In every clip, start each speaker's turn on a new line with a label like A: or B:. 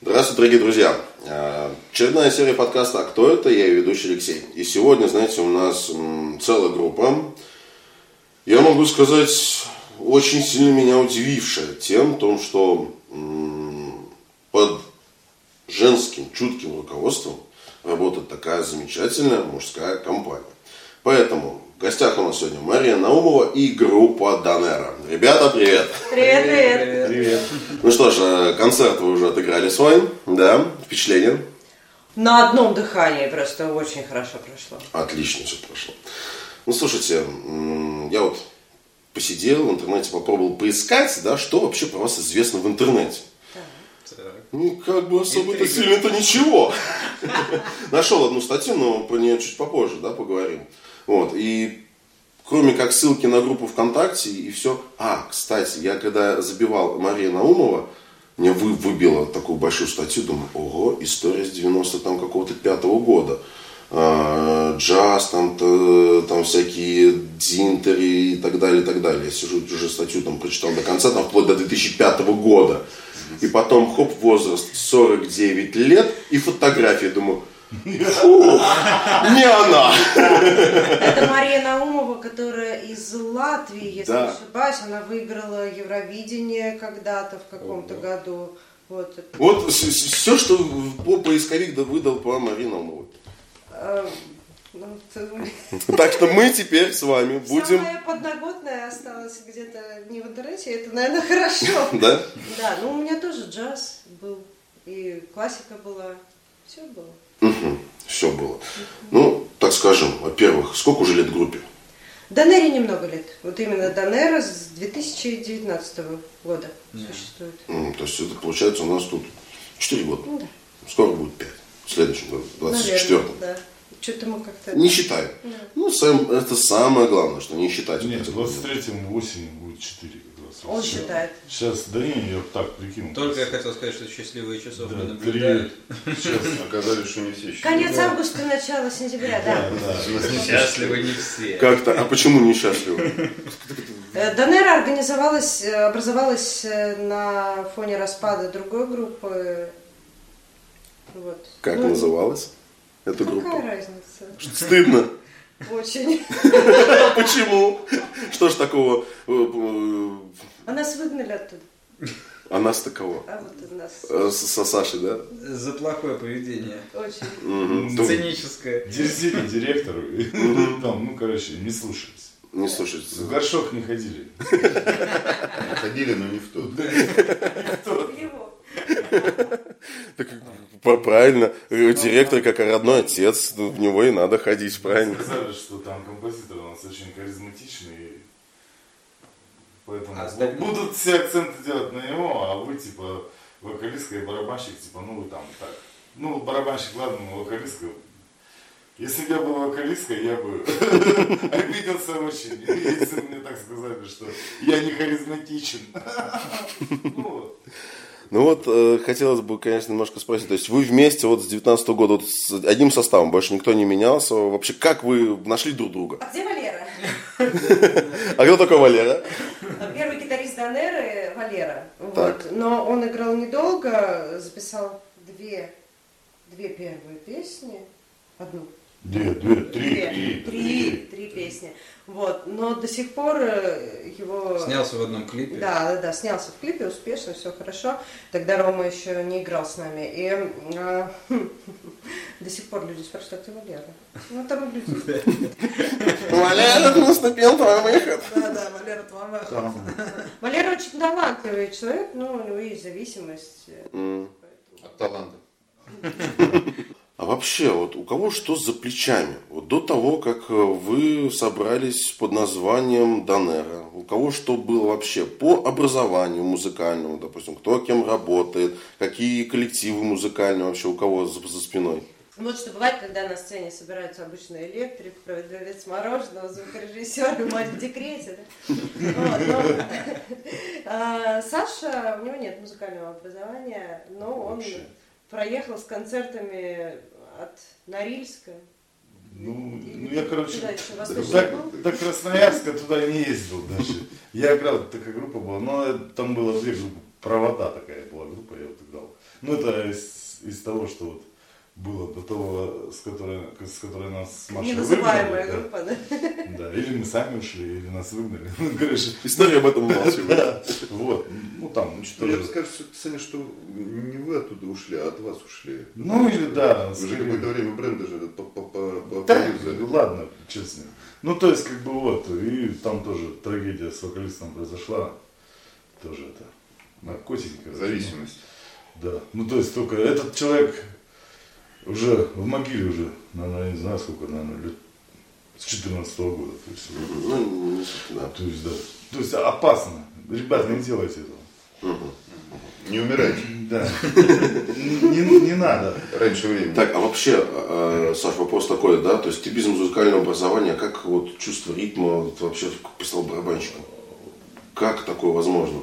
A: Здравствуйте, дорогие друзья. А, очередная серия подкаста «А кто это?» Я ее ведущий Алексей. И сегодня, знаете, у нас целая группа. Я могу сказать, очень сильно меня удивившая тем, том, что под женским чутким руководством работает такая замечательная мужская компания. Поэтому в гостях у нас сегодня Мария Наумова и группа Данера. Ребята, привет!
B: Привет, привет!
C: Привет!
A: Ну что ж, э, концерт вы уже отыграли свой, да? Впечатление?
B: На одном дыхании просто очень хорошо прошло.
A: Отлично все прошло. Ну, слушайте, я вот посидел в интернете, попробовал поискать, да, что вообще про вас известно в интернете. Ну, как бы особо-то сильно-то ничего. Нашел одну статью, но про нее чуть попозже, да, поговорим. Вот, и кроме как ссылки на группу ВКонтакте и все. А, кстати, я когда забивал Мария Наумова, мне вы, выбило такую большую статью, думаю, ого, история с 90 там какого-то пятого года. А, джаз, там, там всякие динтери и так далее, и так далее. Я сижу, уже статью там прочитал до конца, там вплоть до 2005 года. И потом, хоп, возраст 49 лет и фотографии. Думаю, Фу, не она.
B: Это Мария Наумова, которая из Латвии, если
A: Да.
B: не ошибаюсь, она выиграла Евровидение когда-то в каком-то году. Вот.
A: Вот все, что по поисковик да выдал по Марии Наумовой.
B: Э, ну,
A: Так что мы теперь с вами будем...
B: Самая подноготная осталась где-то не в интернете, это, наверное, хорошо.
A: Да?
B: Да, ну у меня тоже джаз был, и классика была, все было.
A: Все было. Ну, так скажем, во-первых, сколько уже лет группе?
B: Данере немного лет. Вот именно Данера с 2019 года существует.
A: М, То есть это получается у нас тут 4 года.
B: Ну да.
A: Скоро будет 5. В следующем году, в 24
B: Наверное, да. Что-то мы как-то...
A: Не считаем. Ну, сам- это самое главное, что не считать.
C: Нет, в 23-м осенью будет 4 как раз.
B: Он
C: Сейчас-
B: считает.
C: Сейчас, да не, я вот так прикинул.
D: Только я хотел сказать, что счастливые часов не
C: Да,
D: наблюдают.
C: три. Сейчас,
E: Оказались, что не все счастливы.
B: Конец августа, начало сентября, да.
C: да.
D: Счастливы не все.
A: Как-то, а почему несчастливы?
B: Э, Данера организовалась, э, образовалась э, на фоне распада другой группы. Вот.
A: Как
B: Ну,
A: называлась эта
B: Какая
A: группа?
B: разница?
A: Стыдно.
B: Очень.
A: Почему? Что ж такого?
B: А нас выгнали оттуда.
A: А нас таково?
B: А вот нас
A: Э, со Сашей, да?
D: За плохое поведение.
B: очень.
D: Сценическое.
C: Дерзили директору. Там, ну, короче, не слушались.
A: Не слушайте.
C: В горшок не ходили.
E: Ходили, но не в тот.
B: Его.
A: Так, правильно, директор как родной отец, в него и надо ходить, правильно?
C: Сказали, что там композитор у нас очень харизматичный. Поэтому
D: А остальные?
C: будут все акценты делать на него, а вы, типа, вокалистка и барабанщик, типа, ну, вы там так. Ну, барабанщик, ладно, но вокалистка. Если бы я был вокалисткой, я бы обиделся очень, если бы мне так сказали, что я не харизматичен. Ну, вот.
A: Э, хотелось бы, конечно, немножко спросить, то есть вы вместе вот с 19 года вот с одним составом, больше никто не менялся, вообще как вы нашли друг друга?
B: А где Валера?
A: А кто такой Валера?
B: Первый гитарист Данеры Валера. Но он играл недолго, записал две, две первые песни. Одну.
C: Две, две, три,
B: Две.
C: три.
B: Три, три песни. Вот. Но до сих пор э, его...
D: Снялся в одном клипе.
B: Да, да, да, снялся в клипе, успешно, все хорошо. Тогда Рома еще не играл с нами. И э, до сих пор люди спрашивают, а ты Валера? Ну, там и люди.
A: Валера, наступил твой выход.
B: Да, да, Валера Тламах. Валера очень талантливый человек, но у него есть зависимость. э,
E: От таланта.
A: А вообще, вот у кого что за плечами? Вот до того, как э, вы собрались под названием Данера, у кого что было вообще по образованию музыкальному, допустим, кто кем работает, какие коллективы музыкальные вообще у кого за, за спиной?
B: Вот что бывает, когда на сцене собираются обычный электрик, продавец мороженого, звукорежиссер и мать в декрете. а, Саша, у него нет музыкального образования, но он. Проехал с концертами от Норильска.
C: Ну,
B: Или
C: ну, я, короче, до, до Красноярска туда не ездил даже. Я играл, такая группа была, но там было две группы. Провода такая была группа, я вот играл. Ну, это из, из того, что вот было до того, с которой, с которой нас с Машей
B: Неназываемая
C: выгнали,
B: группа, да?
C: да. да. Или мы сами ушли, или нас выгнали. Ну, короче,
A: История об этом умалчивает.
C: да. Вот. Ну, там,
E: Ну, я бы скажу, Саня, что не вы оттуда ушли, а от вас ушли.
C: Ну, или да.
E: Же
C: скорее.
E: какое-то время бренд даже по- по-
C: Да, ладно, честно. Ну, то есть, как бы вот, и там тоже трагедия с вокалистом произошла. Тоже это, наркотики.
E: Зависимость.
C: Да. Ну, то есть, только этот человек уже в могиле уже, наверное, не знаю сколько, наверное, лет с 14 года. То есть,
A: Ну, не да.
C: то есть, да. То есть, опасно. Ребят, не делайте этого.
E: Не умирайте
C: Да. Не, не надо.
E: раньше времени.
A: Так, а вообще, э, Саш, вопрос такой, да, то есть ты без музыкального образования, как вот чувство ритма вот, вообще стал барабанщиком? Как такое возможно?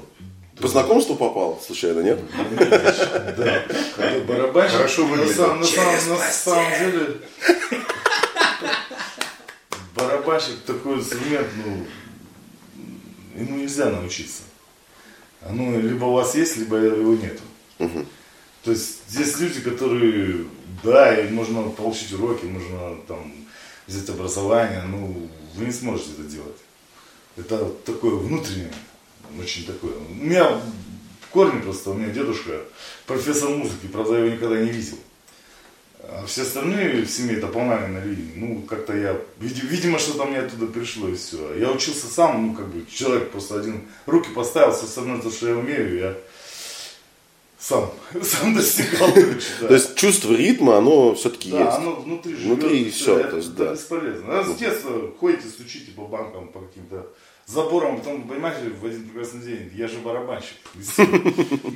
A: По знакомству попал, случайно, нет?
C: Да. Это барабанщик.
E: Хорошо
C: самом, на самом- деле барабанщик такой инструмент, ну, ему нельзя научиться. Оно либо у вас есть, либо его нету. То есть здесь люди, которые, да, и можно получить уроки, можно там взять образование, ну, вы не сможете это делать. Это такое внутреннее, очень такое. У меня в корне просто, у меня дедушка профессор музыки, правда, я его никогда не видел. А все остальные в семье это полная на линии. Ну, как-то я, види- видимо, что-то мне оттуда пришло и все. Я учился сам, ну, как бы, человек просто один руки поставил, все остальное, то, что я умею, я сам, сам достигал, да.
A: То есть чувство ритма, оно все-таки
C: Да,
A: есть.
C: оно внутри живет.
A: Внутри и
C: это,
A: то есть, да.
C: бесполезно. А с детства ходите, стучите по банкам, по каким-то заборам, потом, понимаете, в один прекрасный день, я же барабанщик.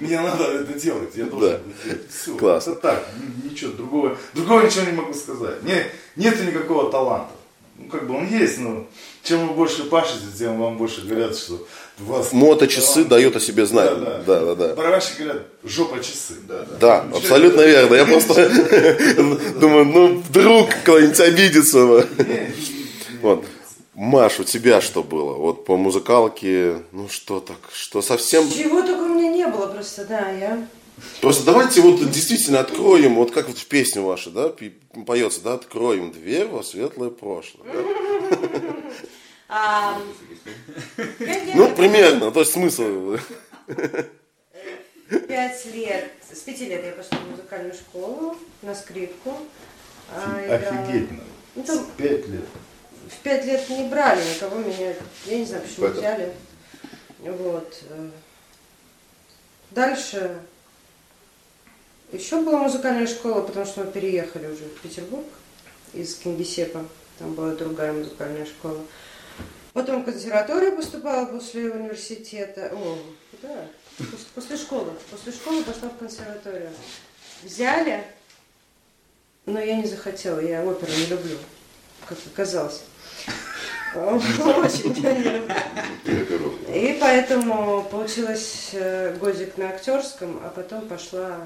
C: Мне надо это делать, я должен
A: Да.
C: это делать. Все, это так, ничего другого, другого ничего не могу сказать. Не, нету никакого таланта. Ну, как бы он есть, но чем вы больше пашете, тем вам больше говорят, что у вас...
A: Моточасы дают о себе знать.
C: Да,
A: Да, да, да.
C: Барабанщики говорят, жопа часы. Да, да.
A: Да, абсолютно верно. Я просто думаю, ну вдруг кто-нибудь обидится. Вот. Маш, у тебя что было? Вот по музыкалке, ну что так, что совсем...
B: Чего только у меня не было просто, да, я...
A: Просто давайте вот действительно откроем, вот как вот в песне вашей, да, поется, да, откроем дверь во светлое прошлое. да?
B: А,
A: Ну, примерно, то есть смысл.
B: Пять лет, с пяти лет я пошла в музыкальную школу на скрипку. а, играла.
C: Офигительно.
B: Ну, там
C: Пять лет.
B: В пять лет не брали никого, меня, я не знаю, почему
E: Поэтому.
B: взяли. Вот. Дальше еще была музыкальная школа, потому что мы переехали уже в Петербург из Кингисеппа. Там была другая музыкальная школа. Потом в консерваторию поступала после университета. О, да, пос- после школы. После школы пошла в консерваторию. Взяли, но я не захотела, я оперу не люблю, как оказалось. Очень. И поэтому получилось э, годик на актерском, а потом пошла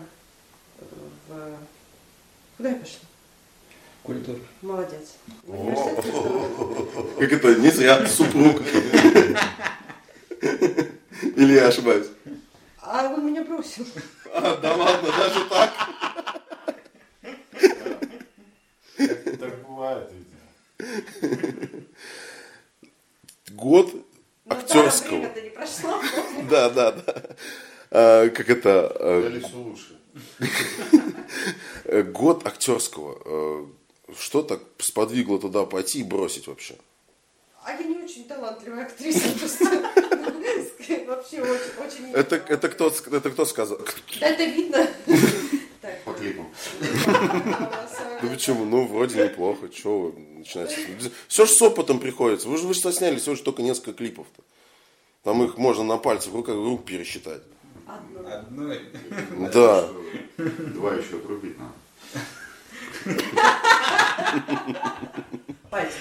B: в... Куда я пошла?
D: Культура.
B: Молодец.
A: Как это, не зря супруг. Или я ошибаюсь?
B: А он меня бросил.
A: А, да ладно, даже так.
C: Так бывает, видимо.
A: Год
B: Ну да,
A: актерского.
B: время-то не прошло.
A: Да, да, да. А, Как это? Э, Год актерского. Э, Что так сподвигло туда пойти и бросить вообще?
B: А я не очень талантливая актриса просто. Вообще очень, очень...
A: Это, это, кто, это кто сказал?
B: Да, это видно. Так,
E: По клипам.
A: Ну почему? Ну, вроде неплохо. Чего вы начинаете? Все же с опытом приходится. Вы же вы же сняли всего лишь только несколько клипов-то. Там их можно на пальцах рук, рук пересчитать.
D: Одной.
A: Да.
E: Два еще отрубить надо.
B: Пальцы.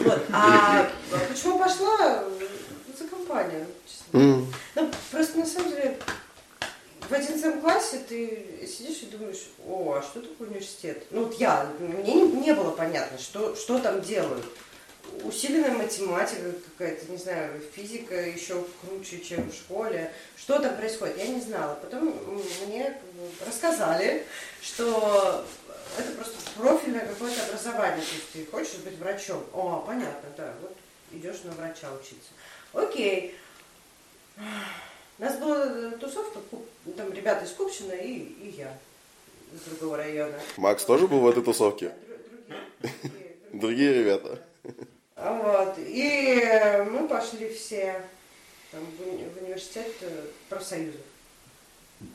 B: Вот. А почему пошла за компанию? честно. Ну, просто на самом деле 11 классе ты сидишь и думаешь, о, а что такое университет? Ну вот я, мне не, не было понятно, что, что там делают. усиленная математика какая-то, не знаю, физика еще круче, чем в школе. Что там происходит, я не знала. Потом мне рассказали, что это просто профильное какое-то образование. То есть ты хочешь быть врачом. О, понятно, да, вот идешь на врача учиться. Окей. У нас была тусовка, там ребята из Купчина и, и я из другого района.
A: Макс тоже был в этой тусовке?
B: Другие,
A: Другие ребята.
B: Вот. И мы пошли все там, в, уни- в университет э, профсоюзов.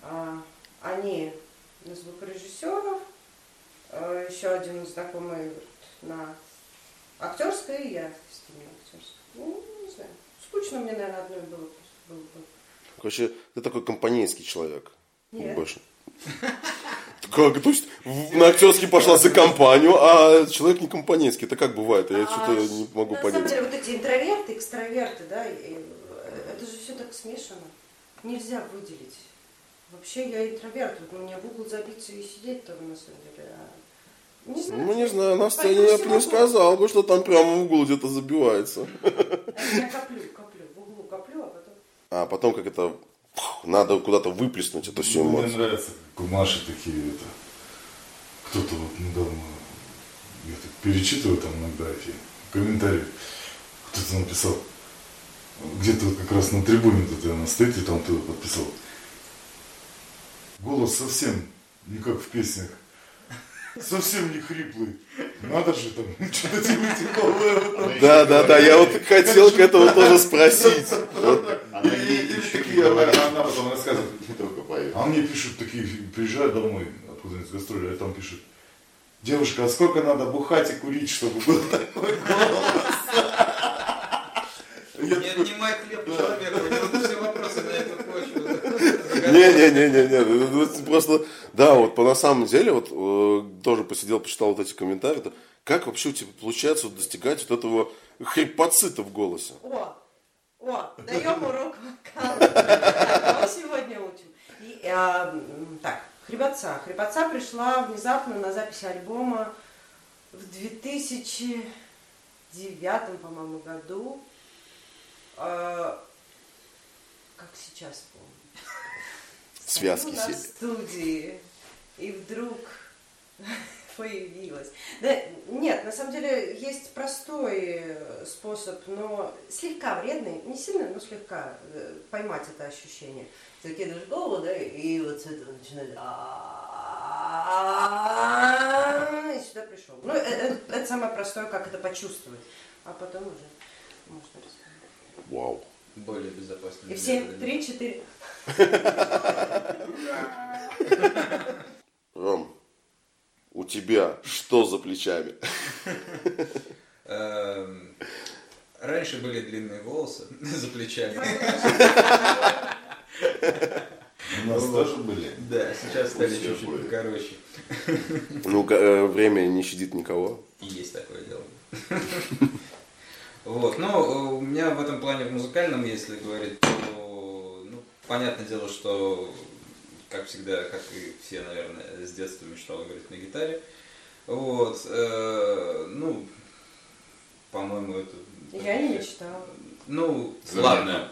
B: А, они на звукорежиссеров, э, еще один знакомый на актерское, и я с ним на актерское. Ну, не знаю. Скучно мне, наверное, одной было. Было бы.
A: Короче, ты такой компанейский человек.
B: Нет.
A: Больше. Как? То есть на актерский пошла за компанию, а человек не компанейский. Это как бывает? Я
B: А,
A: что-то не могу
B: На самом
A: понять.
B: деле, вот эти интроверты, экстраверты, да, и, э, это же все так смешано. Нельзя выделить. Вообще я интроверт, вот мне в угол забиться и сидеть там на самом деле. а Не знаю.
A: Ну, не знаю, на сцене я бы не сказал бы, что там прямо в угол где-то забивается.
B: Я коплю, коплю, в углу коплю, а потом...
A: А потом как это... Надо куда-то выплеснуть это все
C: Мне нравится, как у Маши такие это. Кто-то вот недавно я так перечитываю там иногда эти комментарии. Кто-то написал, где-то вот как раз на трибуне тут она стоит, и там кто-то подписал. Голос совсем не как в песнях. Совсем не хриплый. Надо же там что-то типа
A: Да, да, да, я вот хотел к этому тоже спросить. Вот,
E: не
C: она, потом рассказывает.
E: не только поет.
C: А мне пишут такие, приезжаю домой, откуда-нибудь с гастроли, а там пишут, девушка, а сколько надо бухать и курить, чтобы был такой
D: Не отнимай хлеб человека, у него все вопросы на эту почву.
A: Не-не-не-не-не, ну, это просто, да, вот по на самом деле, вот э, тоже посидел, почитал вот эти комментарии, то как вообще у тебя получается вот достигать вот этого хрипоцита в голосе?
B: О, о, даем урок вокала. Кого сегодня учим? И, а, так, Хребатца. Хребатца пришла внезапно на запись альбома в 2009, по-моему, году. А, как сейчас помню.
A: Связки сели.
B: студии, и вдруг появилась. Да, нет, на самом деле есть простой э, способ, но слегка вредный, не сильно, но слегка э, поймать это ощущение. Ты закидываешь голову, да, и вот с этого начинает и сюда пришел. Ну, э- э- это самое простое, как это почувствовать. А потом уже можно рассказать.
A: Вау.
D: Более безопасно.
B: И все три, четыре.
A: Ром, у тебя что за плечами?
D: Эм, Раньше были длинные волосы за плечами.
C: У нас тоже были.
D: Да, сейчас стали чуть-чуть
E: были.
D: покороче.
A: Ну, э, время не щадит никого.
D: И есть такое дело. Вот, ну, у меня в этом плане, в музыкальном, если говорить, то, ну, понятное дело, что, как всегда, как и все, наверное, с детства мечтал играть на гитаре. Вот, э, ну, по-моему, это...
B: Я не мечтала.
D: Ну,
E: Заметно.
D: ладно.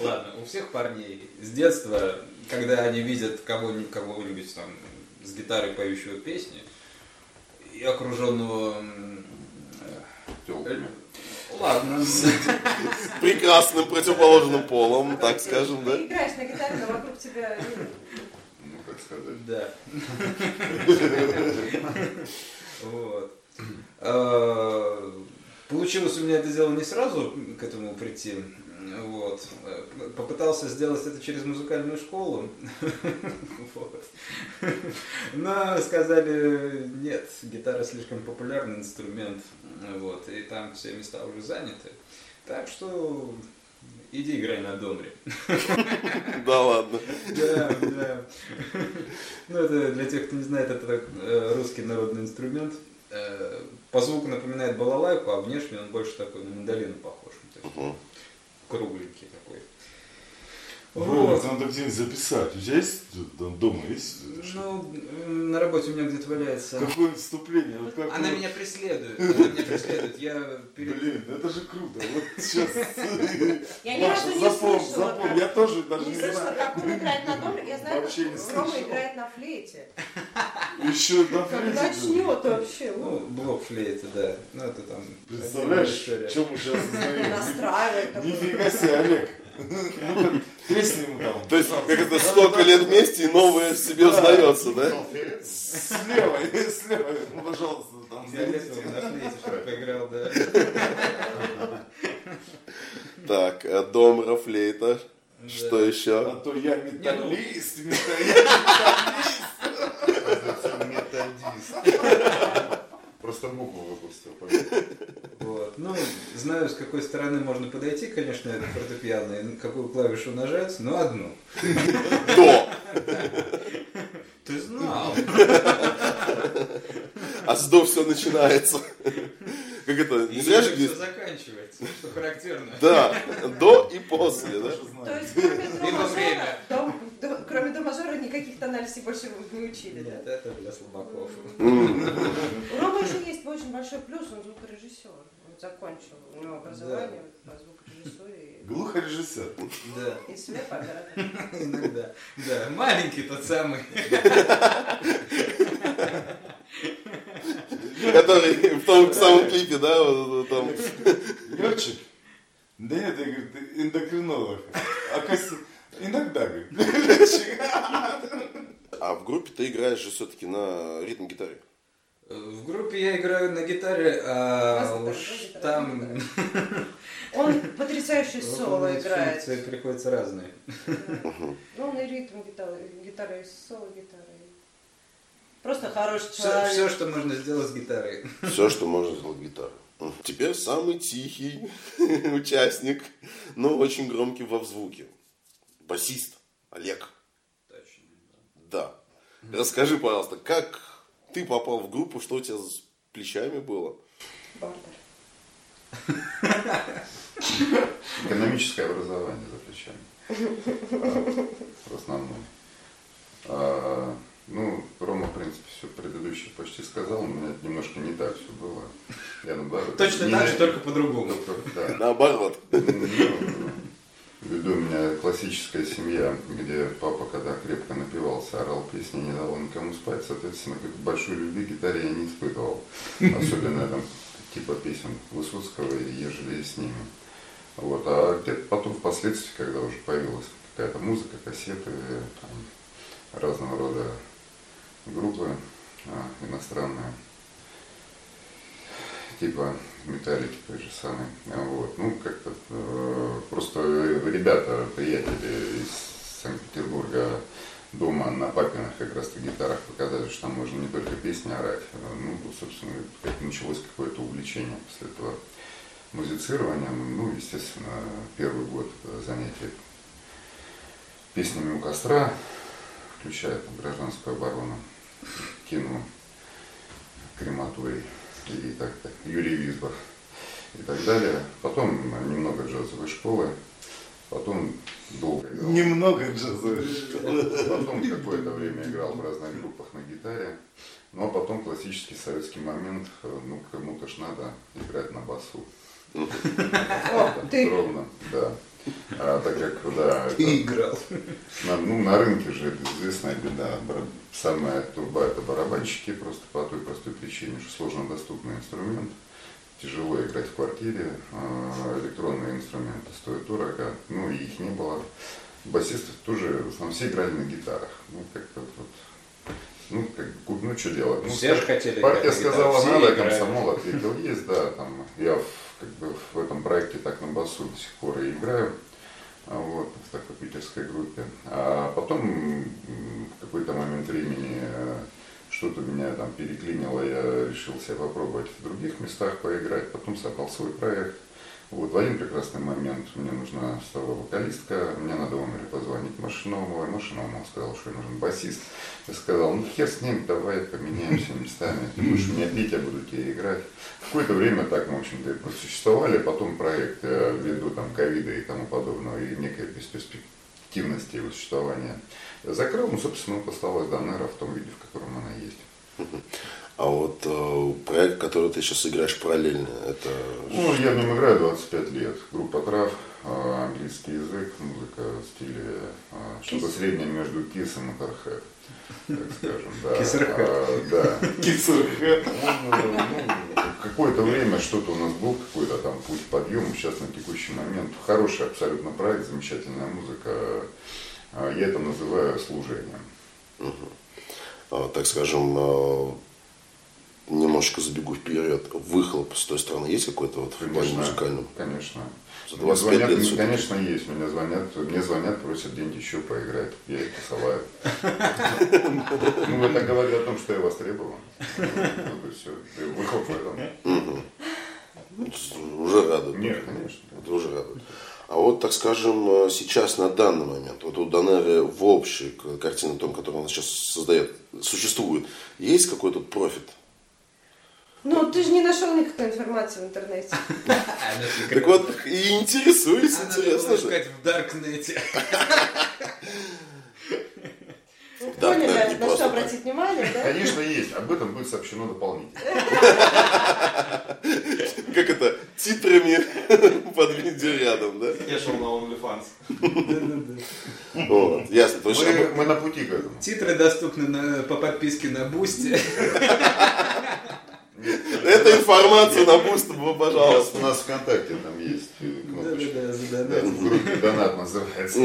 D: Ладно, у всех парней с детства, когда они видят кого-нибудь, кого-нибудь там с гитарой поющего песни и окруженного м, Ладно.
A: Прекрасным противоположным полом, так скажем, да?
B: Ты играешь на гитаре, но вокруг тебя
E: Ну, как сказать.
D: Да. Вот. Э, Получилось у меня это дело не сразу к этому прийти. Вот. Попытался сделать это через музыкальную школу. Но сказали, нет, гитара слишком популярный инструмент. Вот. И там все места уже заняты. Так что иди играй на домре.
A: Да ладно.
D: Да, да. Ну, это для тех, кто не знает, это э, русский народный инструмент. Э, По звуку напоминает балалайку, а внешне он больше такой на мандолину похож. Кругленький такой.
C: Вот. Надо где-нибудь записать. У тебя есть дома есть?
D: Ну, на работе у меня где-то валяется.
C: Какое вступление? Вот как
D: Она меня преследует. Она меня преследует. Я перед...
C: Блин, это же круто. Вот сейчас.
B: Я ни разу не слышала,
C: запом.
B: как-
C: Я тоже даже
B: Не
C: не
B: слышала,
C: знаю.
B: как он играет на доме. Я знаю,
C: Вообще не
B: Рома играет на флейте.
C: Еще на
B: Как начнет вообще.
D: Ну,
B: ну,
D: блок флейты, да. Ну, это там...
C: Представляешь, что мы сейчас?
B: Настраивает.
C: Нифига себе, Олег. Ну-ка, тресни ему там.
A: То есть, как это столько лет вместе и новое в себе узнается, да?
C: Слева, слева, ну, пожалуйста, там.
D: Я на флейте, поиграл, да.
A: Так, э, домра, флейта. Что
C: А
A: еще?
C: то я
D: ну.
C: металлист, металлист.
E: Методист. Просто букву выпустил.
D: Вот. Ну, знаю, с какой стороны можно подойти, конечно, это фортепиано, и на какую клавишу нажать, но одну.
A: До.
D: Ты знал.
A: А с до все начинается. Как это, не зря же
D: все заканчивается, что характерно.
A: Да, до и после, да?
B: То есть, кроме до
D: И во время.
B: мажора, до- до- кроме никаких тональностей больше вы не учили, да?
D: Нет, это для слабаков.
B: У Ромы еще есть очень большой плюс, он звукорежиссер. Он закончил, у него образование по звукорежиссуре
C: Глухорежиссер.
D: Да,
B: и свет оператор.
D: иногда. Да, маленький тот самый.
A: Который в том самом клипе, да, вот, там.
C: Летчик? Да нет, я, говорит, эндокринолог. А Костя, иногда, говорит.
A: А в группе ты играешь же все-таки на ритм-гитаре.
D: В группе я играю на гитаре, а уж там
B: Он потрясающий соло играет.
D: приходится разные.
B: Ну, он и ритм гитары, гитара и соло гитары. Просто хороший
D: Все,
B: человек.
D: что можно сделать с гитарой.
A: Все, что можно сделать гитарой. Теперь самый тихий участник, но очень громкий во звуке. Басист Олег. Да. Расскажи, пожалуйста, как ты попал в группу, что у тебя с плечами было?
B: Бардер.
E: Экономическое образование за плечами. В основном. А, ну, Рома, в принципе, все предыдущее почти сказал, но у меня это немножко не так все было. Я наоборот.
D: Точно
E: не
D: так же, только по-другому.
E: только- да.
A: Наоборот.
E: Ну, меня классическая семья, где папа, когда крепко напивался, орал песни, не давал никому спать, соответственно, как большой любви гитаре я не испытывал. Особенно там типа песен Высоцкого и ежели с ними. Вот. А где-то потом впоследствии, когда уже появилась какая-то музыка, кассеты, там, разного рода группы а, иностранные, типа металлики той же самой. Вот. Ну, как-то э, просто ребята, приятели из Санкт-Петербурга дома на папиных как раз гитарах показали, что там можно не только песни орать. а, Ну, собственно, как началось какое-то увлечение после этого музицированием. Ну, естественно, первый год э, занятия песнями у костра, включая гражданскую оборону, кино, крематорий и так, так Юрий Визбах и так далее. Потом немного джазовой школы, потом долго играл.
C: Немного джазовой
E: Потом какое-то время играл в разных группах на гитаре. Ну а потом классический советский момент, э, ну кому-то ж надо играть на басу.
B: О, ты.
E: Ровно, да. А так как, да, это-
D: И играл.
E: на, ну, на рынке же это известная беда. Самая труба это барабанщики, просто по той простой причине, что сложно доступный инструмент. Тяжело играть в квартире, а электронные инструменты стоят дорого, ну и их не было. Басисты тоже, в основном все играли на гитарах. Ну, как-то вот, ну, как, ну, что делать? Ну,
D: Все же хотели
E: Партия
D: играть на гитаре,
E: сказала надо, комсомол ответил есть, да, там я в, как бы в этом проекте так на басу до сих пор и играю, а вот, в такой питерской группе. А потом в какой-то момент времени э, что-то меня там переклинило, я решил себя попробовать в других местах поиграть, потом собрал свой проект. Вот, в один прекрасный момент. Мне нужна стала вокалистка, мне надо умере позвонить Машинову, и Машинову он сказал, что ей нужен басист. Я сказал, ну хер с ним, давай поменяемся местами, ты будешь меня петь, я буду тебе играть. Какое-то время так мы, в общем-то, и просуществовали, потом проект, э, ввиду там ковида и тому подобного, и некой бесперспективности его существования, закрыл, ну, собственно, вот осталась Донера в том виде, в котором она есть.
A: А вот э, проект, который ты сейчас играешь параллельно, это...
E: Ну, я в нем играю 25 лет. Группа трав, э, английский язык, музыка в стиле э, что-то среднее между Kiss и Motorhead. Так скажем, да.
D: Кисерхэт.
E: А, да.
C: Кисерхэт.
E: Ну, ну, какое-то время что-то у нас был, какой-то там путь подъема. Сейчас на текущий момент хороший абсолютно проект, замечательная музыка. А, Я это называю служением.
A: а, так скажем, немножечко забегу вперед, выхлоп с той стороны есть какой-то вот в плане
E: Конечно,
A: музыкальном?
E: конечно.
A: За
E: Мне
A: 25
E: звонят,
A: лет
E: мне,
A: всё-таки.
E: конечно, есть. Мне звонят, мне звонят, просят деньги еще поиграть. Я их посылаю. Ну, это говорит о том, что я востребован. Выхлоп в этом.
A: Уже радует.
E: Нет, конечно.
A: Это уже радует. А вот, так скажем, э, сейчас, на данный момент, вот у Донеры в общей картине, том, которую он сейчас создает, существует, есть какой-то профит?
B: Ну, ты же не нашел никакой информации в интернете.
A: Так вот, и интересуюсь, интересно же.
D: искать в Даркнете.
A: Да,
B: поняли, на что обратить внимание, да?
E: Конечно, есть. Об этом будет сообщено дополнительно.
A: Как это, титрами под видео рядом, да?
C: Я шел на OnlyFans.
A: Вот, ясно. То есть,
E: Мы, мы на пути к этому.
D: Титры доступны на- по подписке на Бусти.
A: Эта информация на Бусти,
E: У нас,
A: пожалуйста.
E: у нас ВКонтакте там есть э, кнопочка.
D: Да-да-да,
E: Да, в группе донат называется.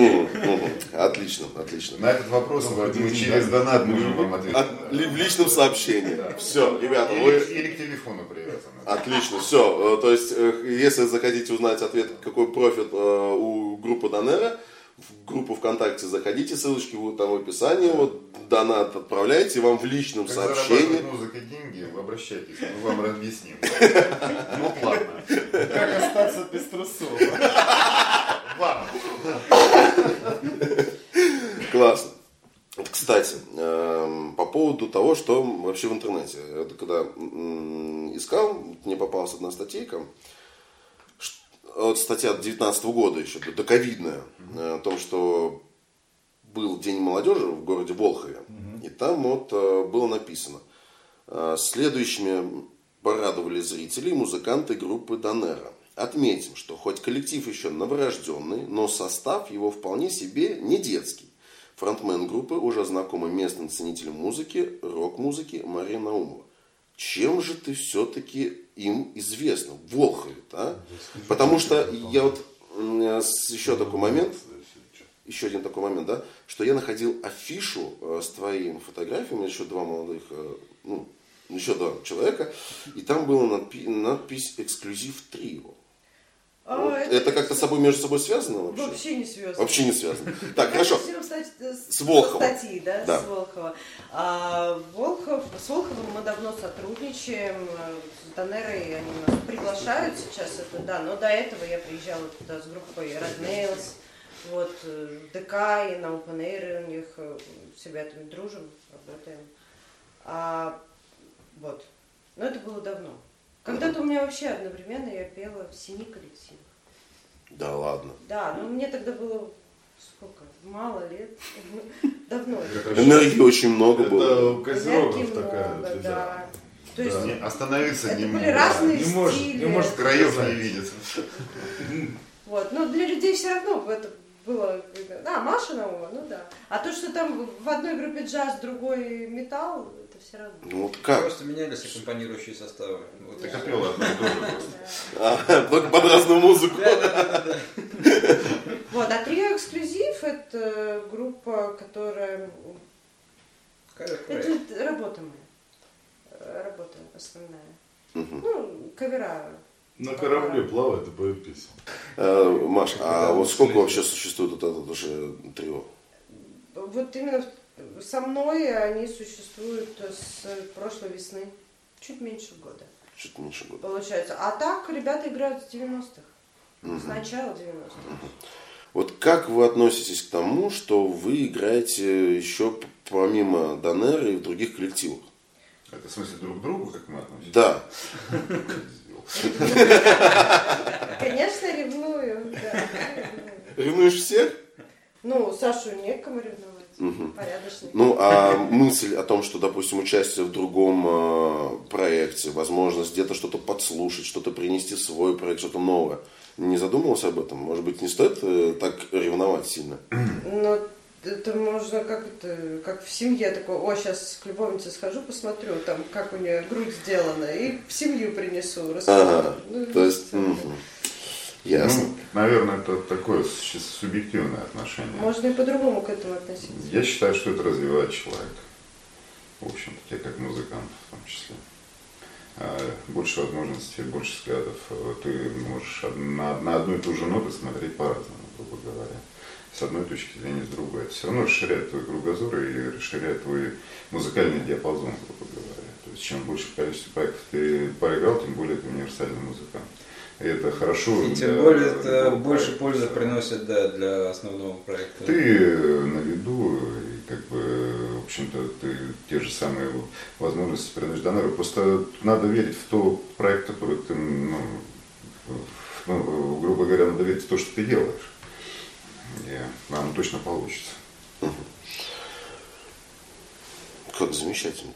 A: Отлично, отлично.
E: На этот вопрос мы, мы через донат можем вам ответить.
A: В личном сообщении. Все, ребята,
E: Или,
A: вы...
E: или к телефону привязаны.
A: Отлично, все. То есть, э, если захотите узнать ответ, какой профит э, у группы Донера, в группу ВКонтакте заходите, ссылочки будут там в описании, вот донат отправляйте, вам в личном
E: Как
A: сообщении.
E: музыкой деньги, вы обращайтесь, мы вам объясним. Ну, ладно.
C: Как остаться без трусов?
E: Ладно.
A: Классно. Вот, Кстати, эм, по поводу того, что вообще в интернете. Это когда искал, мне попалась одна статейка, вот статья 19 года еще, до ковидная, э, о том, что был День молодежи в городе Волхове. И там вот э, было написано. э, Следующими порадовали зрителей музыканты группы Донера. Отметим, что хоть коллектив еще новорожденный, но состав его вполне себе не детский. Фронтмен группы уже знакомый местным ценителям музыки, рок-музыки Мария Наумова. Чем же ты все-таки им известна? В Волхове, а? Потому что я вот еще такой момент, еще один такой момент, да, что я находил афишу э, с твоими фотографиями, еще два молодых, э, ну, еще два человека, и там была надпи- надпись «Эксклюзив трио».
B: А,
A: Вот. Это как-то с собой между собой связано вообще?
B: Вообще не связано.
A: Вообще не связано. Так, хорошо.
B: Кстати, с,
A: Волхова.
B: статьи, да,
A: Да.
B: с Волхова. А, Волхов, с Волховым мы давно сотрудничаем, э, с Донерой они нас приглашают сейчас, это да, но до этого я приезжала туда с группой Nails, вот, э, ДК и на Open Air у них, э, с ребятами дружим, работаем. А, вот, но это было давно. Когда-то у меня вообще одновременно я пела в семи коллективах.
A: Да ладно.
B: Да, но мне тогда было сколько? Мало лет. Давно.
A: Энергии очень много было.
C: Это козерогов такая
B: да. То есть
E: Не- Остановиться
B: это
E: не
B: были
E: может.
B: разные
C: не может,
B: стили.
C: не может
E: Краев не видит.
B: Вот. Но для людей все равно это было... А, Маша Наумова, ну да. А то, что там в одной группе джаз, в другой металл, это все равно.
A: Ну вот как?
D: Просто менялись аккомпанирующие составы. Вот
E: Так одно и то же просто.
A: А, Только под разную музыку.
B: Вот, а трио эксклюзив это группа, которая... Это работа моя. Э, Работа основная. Ну, кавера.
C: На корабле плавает и поет песни.
A: Э, Маш, а вот сколько вообще существует вот это уже трио?
B: Вот именно со мной они существуют с прошлой весны. Чуть меньше года,
A: Чуть меньше года.
B: получается. А так ребята играют с 90-х. С начала 90-х.
A: Вот как вы относитесь к тому, что вы играете еще помимо Донера и в других коллективах?
E: Это в смысле друг к другу, как мы относимся?
A: Да.
B: Конечно, ревную. да, ревную.
A: Ревнуешь всех?
B: Ну, Сашу некому ревновать. Угу. Порядочный.
A: Ну, а мысль о том, что, допустим, участие в другом э, проекте, возможность где-то что-то подслушать, что-то принести в свой проект, что-то новое, не задумывался об этом? Может быть, не стоит э, так ревновать сильно?
B: Ну, это можно как это, как в семье такой, о, сейчас к любовнице схожу, посмотрю, там, как у нее грудь сделана, и в семью принесу, расскажу. Ага,
A: ну, то есть, угу. Ясно. Ну,
E: наверное, это такое субъективное отношение.
B: Можно и по-другому к этому относиться.
E: Я считаю, что это развивает человека. В общем-то, как музыкант в том числе. А, больше возможностей, больше взглядов. Ты можешь на, на одну и ту же ноту смотреть по-разному, грубо говоря. С одной точки зрения, с другой. Это все равно расширяет твой кругозор и расширяет твой музыкальный диапазон, грубо говоря. То есть, чем больше количество проектов ты проиграл, тем более ты универсальный музыкант. И это хорошо.
D: И тем более это больше пользы приносит да, для основного проекта.
E: Ты на виду, и как бы, в общем-то, ты те же самые возможности приносишь донору. Просто надо верить в тот проект, который ты, ну, ну, грубо говоря, надо верить в то, что ты делаешь. И оно точно получится.
A: Как замечательно.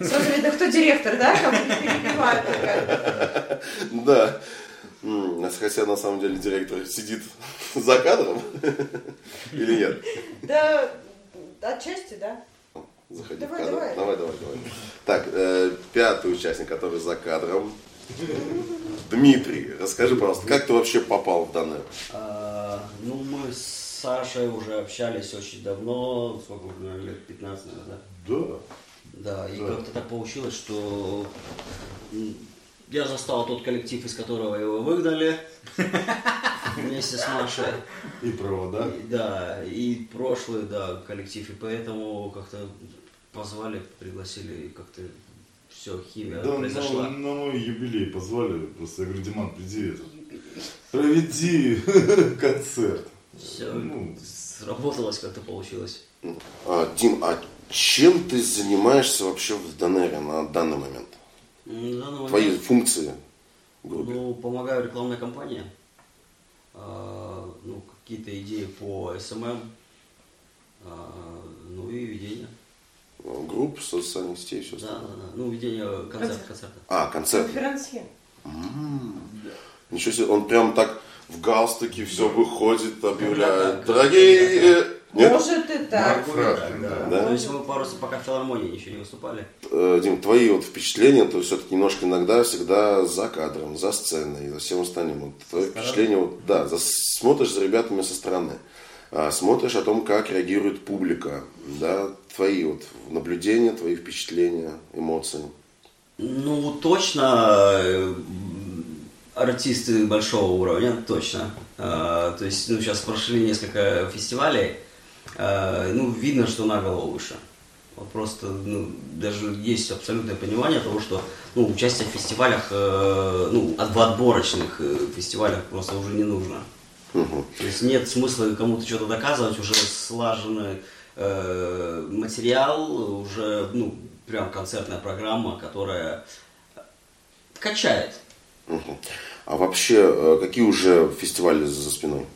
B: Сразу видно, кто директор, да?
A: Да. Хотя на самом деле директор сидит за кадром или нет?
B: Да, отчасти, да.
A: Заходи давай, в кадр. Давай. давай, давай, давай. Так, э, пятый участник, который за кадром. Дмитрий, расскажи, пожалуйста, как ты вообще попал в данное?
F: А, ну, мы с Сашей уже общались очень давно, сколько уже, лет 15, наверное,
C: да? Да.
F: Да, и да. как-то так получилось, что я застал тот коллектив, из которого его выгнали вместе с Машей.
C: И провода.
F: да, и прошлый, да, коллектив. И поэтому как-то позвали, пригласили, и как-то все, химия да, произошла.
C: На, на мой юбилей позвали, просто я говорю, Диман, приди, это, проведи концерт.
F: Все, ну, сработалось, как-то получилось.
A: А, Дим, а чем ты занимаешься вообще в Донере на данный момент?
F: Данный
A: Твои момент, функции?
F: Грубо. Ну, помогаю рекламной кампании. А, ну, какие-то идеи по СММ, а, ну и ведение.
A: Ну, групп, социальных сетей, все
F: остальное. Да, да, да. Ну, ведение концерта. концерта.
A: А, концерт.
B: Конференции.
A: Ничего себе, он прям так в галстуке все выходит, объявляет. Дорогие
B: нет? Может и так.
F: Фраткин, да. да. То есть мы пару раз пока в филармонии еще не выступали.
A: Э, Дим, твои вот впечатления, то все-таки немножко иногда всегда за кадром, за сценой, за всем остальным. Вот твои впечатления, вот, да, за, смотришь за ребятами со стороны, а, смотришь о том, как реагирует публика, да, твои вот наблюдения, твои впечатления, эмоции.
F: Ну, точно э, артисты большого уровня, точно. А, то есть, ну, сейчас прошли несколько фестивалей, Э, ну, видно, что на голову выше. Вот просто, ну, даже есть абсолютное понимание того, что ну, участие в фестивалях, э, ну, в отборочных э, фестивалях просто уже не нужно. Угу. То есть нет смысла кому-то что-то доказывать, уже слаженный э, материал, уже, ну, прям концертная программа, которая качает.
A: Угу. А вообще, какие уже фестивали за спиной?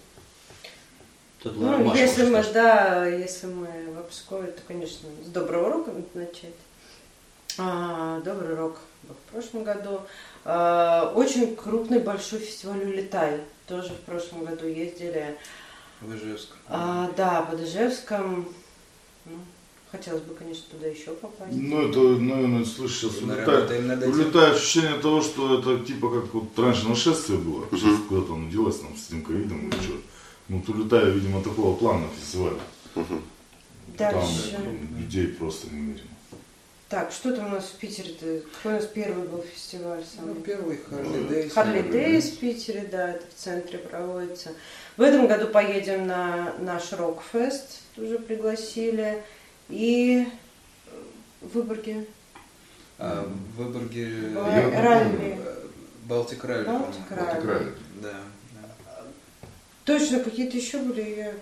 B: Тут ну, если мы, да, если мы в Обскове, то, конечно, с доброго рока начать. А, добрый рок был в прошлом году. А, очень крупный большой фестиваль «Улетай». Тоже в прошлом году ездили.
D: В Ижевск.
B: А, да, под Ижевском. Ну, хотелось бы, конечно, туда еще попасть.
C: Ну, это, наверное, слышишь, сейчас улетает, улетает ощущение того, что это типа как вот раньше нашествие было. Сейчас куда-то оно делось там с этим ковидом или что ну, Тулютая, видимо, такого плана фестиваля. Угу.
B: Дальше.
C: Там людей просто немерено.
B: Так, что там у нас в Питере-то? Какой у нас первый был фестиваль?
D: Самый? Ну, первый Харли Дейс.
B: Харли Дейс в Питере, да, это в центре проводится. В этом году поедем на наш рок-фест, уже пригласили. И в Выборге.
D: А, в Выборге...
B: Ралли.
D: Балтик Ралли.
B: Балтик Ралли.
D: Да.
B: Точно, какие-то еще были. Я...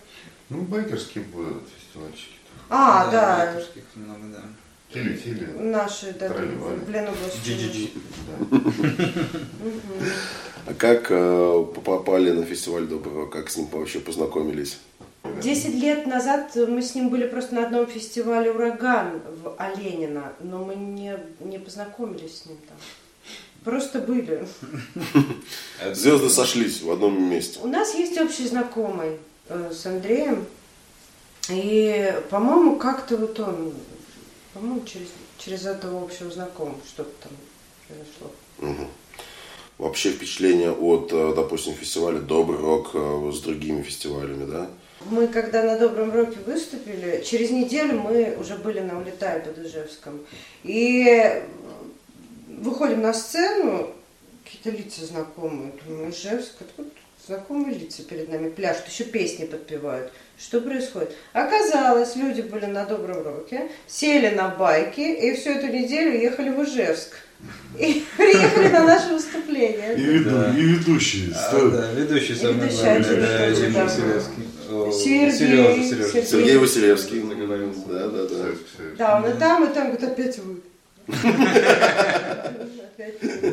E: Ну, байкерские будут фестивальчики.
B: А, да. да.
D: Байкерских много, да.
E: Тили, тили.
B: Наши, да, в Ленобласти.
A: А как э, попали на фестиваль Доброго? Как с ним вообще познакомились?
B: Десять лет назад мы с ним были просто на одном фестивале «Ураган» в Оленина, но мы не, не познакомились с ним там. Просто были.
A: Звезды сошлись в одном месте.
B: У нас есть общий знакомый э, с Андреем. И, по-моему, как-то вот он, по-моему, через, через этого общего знакомого что-то там произошло.
A: Мгм. Вообще впечатление от, э, допустим, фестиваля Добрый рок э, с другими фестивалями, да?
B: Мы когда на Добром Роке выступили, через неделю мы уже были на Улетай под Ижевском. И выходим на сцену, какие-то лица знакомые. Думаю, Ижевск, откуда тут знакомые лица перед нами пляшут, еще песни подпевают. Что происходит? Оказалось, люди были на Добром Роке, сели на байки и всю эту неделю ехали в Ижевск. И приехали на наше выступление.
C: И, веду,
D: Да.
C: и ведущие.
D: А, да, ведущий самый главный, Дима
B: да.
D: Василевский.
B: Сергей,
D: Сережа, Сережа.
B: Сергей.
A: Сергей Василевский.
D: Договорился.
A: Да, да, да.
B: Да, он и там, и там, говорит, опять вы.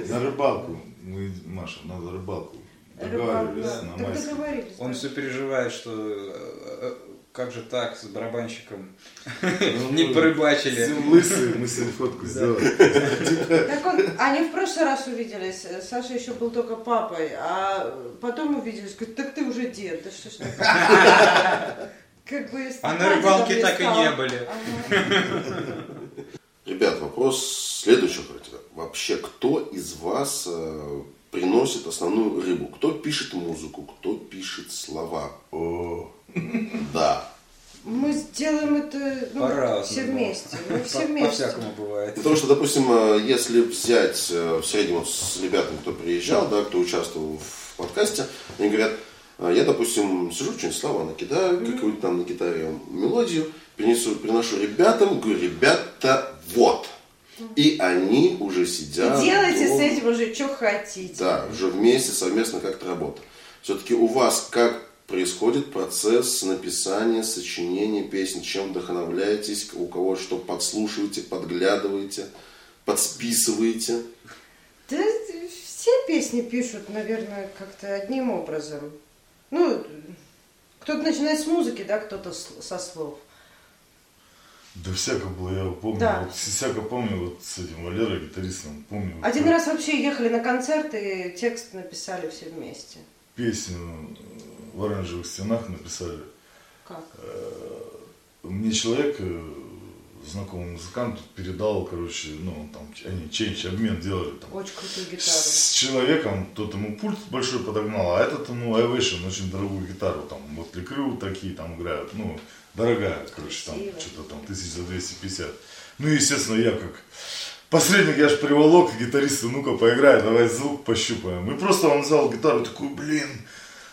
C: На рыбалку. Мы, Маша, надо рыбалку. Договаривались на.
D: Он все переживает, что э, э, как же так с барабанщиком
C: Ну,
D: не
C: мы
D: порыбачили.
C: Все лысые, мы себе фотку сделали.
B: Так он, они в прошлый раз увиделись, Саша еще был только папой, а потом увиделись, говорит, так ты уже дед, да что ж такое? Как бы
D: А на рыбалке так и не были.
A: Ребят, вопрос следующего характера. Вообще, кто из вас э, приносит основную рыбу? Кто пишет музыку, кто пишет слова?
C: О,
A: Да.
B: Мы сделаем это ну, все вместе. Мы все
D: По-
B: вместе.
D: По-всякому бывает.
A: Потому что, допустим, э, если взять э, в среднем вот с ребятами, кто приезжал, да, кто участвовал в подкасте, они говорят, э, я, допустим, сижу, что-нибудь слова накидаю, какую-то там на гитаре мелодию, принесу, приношу ребятам, говорю, ребята, вот. И они уже сидят.
B: И делайте с
A: дома.
B: этим уже что хотите.
A: Да, уже вместе, совместно как-то работа. Все-таки у вас как происходит процесс написания, сочинения песен? Чем вдохновляетесь? У кого что подслушиваете, подглядываете, подсписываете?
B: Да все песни пишут, наверное, как-то одним образом. Ну, кто-то начинает с музыки, да, кто-то со слов.
C: Да всяко было, я помню,
B: Да.
C: вот всяко помню вот с этим Валерой, гитаристом, помню. вот
B: Один
C: как
B: раз вообще ехали на концерт и текст написали все вместе.
C: Песню в оранжевых стенах написали.
B: Как?
C: Мне человек, э, знакомый музыкант, передал, короче, ну, там, они ченч, обмен делали там.
B: Очень крутую гитару.
C: С человеком, тот ему пульт большой подогнал, а этот ему Ovation, очень дорогую гитару, там, вот Крю такие там играют, ну, дорогая, короче, там, что-то там, тысяч за 250. Ну, естественно, я как посредник, я ж приволок гитариста, ну-ка, поиграй, давай звук пощупаем. И просто он взял гитару, такой, блин,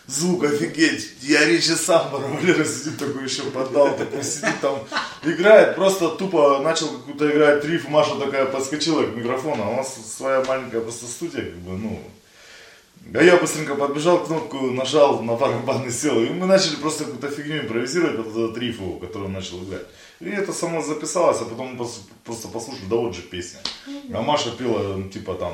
C: звук офигеть, я речи сам Валера сидит такой еще поддал, такой сидит там, играет, просто тупо начал какую-то играть риф, Маша такая подскочила к микрофону, а у нас своя маленькая просто студия, как бы, ну, а я быстренько подбежал, кнопку нажал, на барабаны сел, и мы начали просто какую-то фигню импровизировать, вот этот риф его, который он начал играть. И это само записалось, а потом мы просто послушали, да вот же песня. А Маша пела, ну, типа там,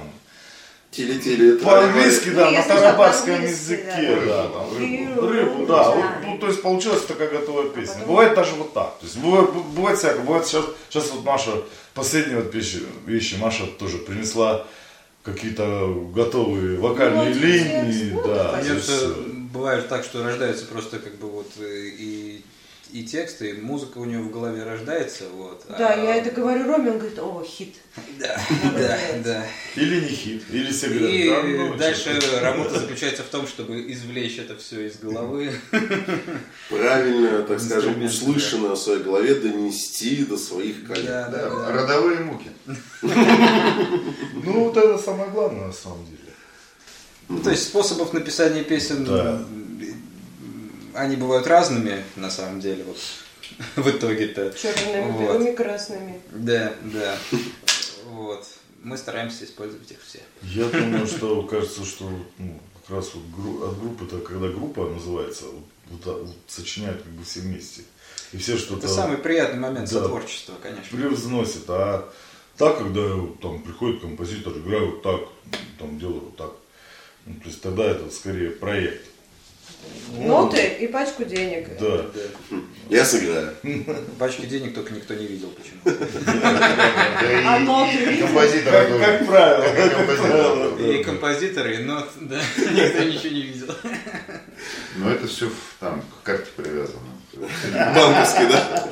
A: Тили-тили.
C: по-английски, да,
B: Ну,
C: на тарабарском языке,
B: да.
C: да, там, рыбу,
B: рыбу,
C: да, вот, ну, то есть получилась такая готовая песня.
B: потом-
C: Бывает даже вот так, то есть бывает, бывает всякое, бывает сейчас, сейчас вот Маша, последние вот вещи, вещи Маша тоже принесла какие-то готовые вокальные
B: Ну,
C: линии,
B: ну,
C: да.
D: Нет, э, бывает так, что рождаются просто как бы вот э, и, и тексты, и музыка у него в голове рождается, вот.
B: Да,
D: а-
B: я это говорю Роме, он говорит, о, хит.
D: Да, да, да.
C: Или не хит, или говорят,
D: И
C: да, ну,
D: дальше работа заключается в том, чтобы извлечь это все из головы.
A: Правильно, так скажем, услышанное в своей голове донести до своих коллег.
D: Да, да,
E: Да,
D: да.
E: Родовые муки.
C: Ну, вот это самое главное на самом деле.
D: Ну, то есть способов написания песен,
C: Да.
D: Они бывают разными, на самом деле, вот в итоге-то.
B: Черными,
D: Вот.
B: белыми, красными.
D: Да, да. Вот. Мы стараемся использовать их все.
C: Я думаю, что кажется, что ну, как раз вот гру- от группы, это когда группа называется, вот, вот вот сочиняют как бы все вместе. И все что-то
D: Это самый приятный момент
C: Да.
D: сотворчества, конечно.
C: превзносит. А так, когда там приходит композитор, играю вот так, там делаю вот так. Ну, то есть тогда это скорее проект.
B: Ноты и пачку денег.
C: Да.
A: Я сыграю.
D: Пачки денег только никто не видел почему.
B: А ноты видел?
E: Композитор
C: Как, правило.
D: И композиторы, и нот, да, никто ничего не видел.
E: Но это все там к карте привязано.
A: Банковский, да?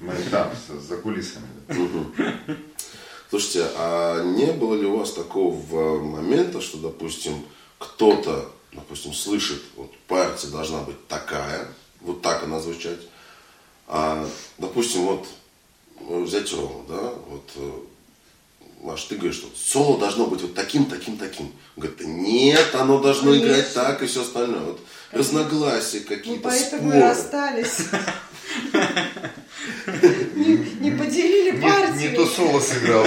E: Мы там, за кулисами.
A: Слушайте, а не было ли у вас такого момента, что, допустим, кто-то, допустим, слышит, партия должна быть такая, вот так она звучать, а, допустим, вот э, взять Рому, да, вот, э, Маш, ты говоришь, что соло должно быть вот таким, таким, таким. Он говорит, «Да нет, оно должно
B: Конечно.
A: играть так и все остальное. Вот разногласия
B: Ну,
A: какие-то,
B: поэтому и
A: споры.
B: расстались. Не поделили партию.
E: не то соло сыграл,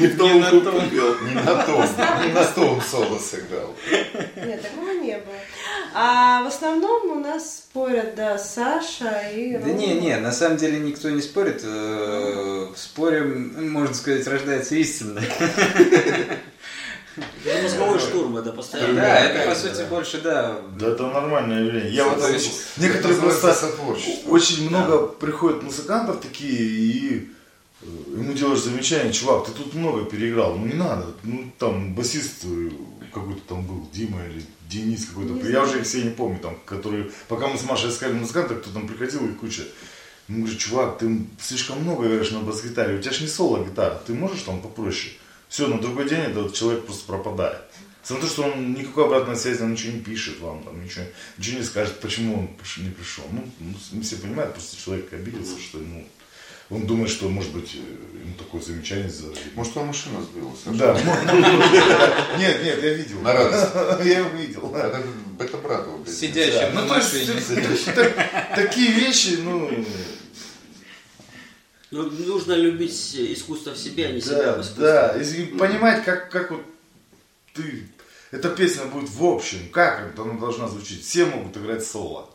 A: Не в том
D: том.
A: купил.
E: не на том, не на том соло сыграл.
B: Нет, такого не было. А в основном у нас спорят, да, Саша и
D: Да
B: Рома.
D: не, не, на самом деле никто не спорит. э, В споре, можно сказать, рождается истина.
F: Это мозговой штурм, это постоянно.
D: Да, это по сути больше, да.
C: Да это нормальное явление. Я вот некоторые просто очень много приходят музыкантов такие и ему делаешь замечание, чувак, ты тут много переиграл, ну не надо, ну там басист э, какой-то там был, Дима или Денис какой-то,
B: Не
C: я
B: знаю.
C: уже их все не помню, там, которые, пока мы с Машей искали музыканта, кто там приходил и куча. Ну, говорю, чувак, ты слишком много играешь на бас-гитаре, у тебя же не соло гитара, ты можешь там попроще? Все, на другой день этот человек просто пропадает. Смотрю, что он никакой обратной связи, он ничего не пишет вам, там, ничего, ничего не скажет, почему он не пришел. Ну, ну, все понимают, просто человек обиделся, что ну, он думает, что, может быть, э, ему такое замечание сделали.
E: Может, он машину сбил, Саша?
C: Да, нет, нет, я видел.
E: На радость.
C: Я его видел.
E: Это, брат его. блядь.
D: Сидящим
C: Ну,
D: на
C: то есть,
D: машине.
C: такие вещи, ну,
F: Ну, нужно любить искусство в себе, а не себя в
C: да,
F: искусстве.
C: да, и понимать, как, как вот ты, эта песня будет в общем, как она должна звучить. Все могут играть соло.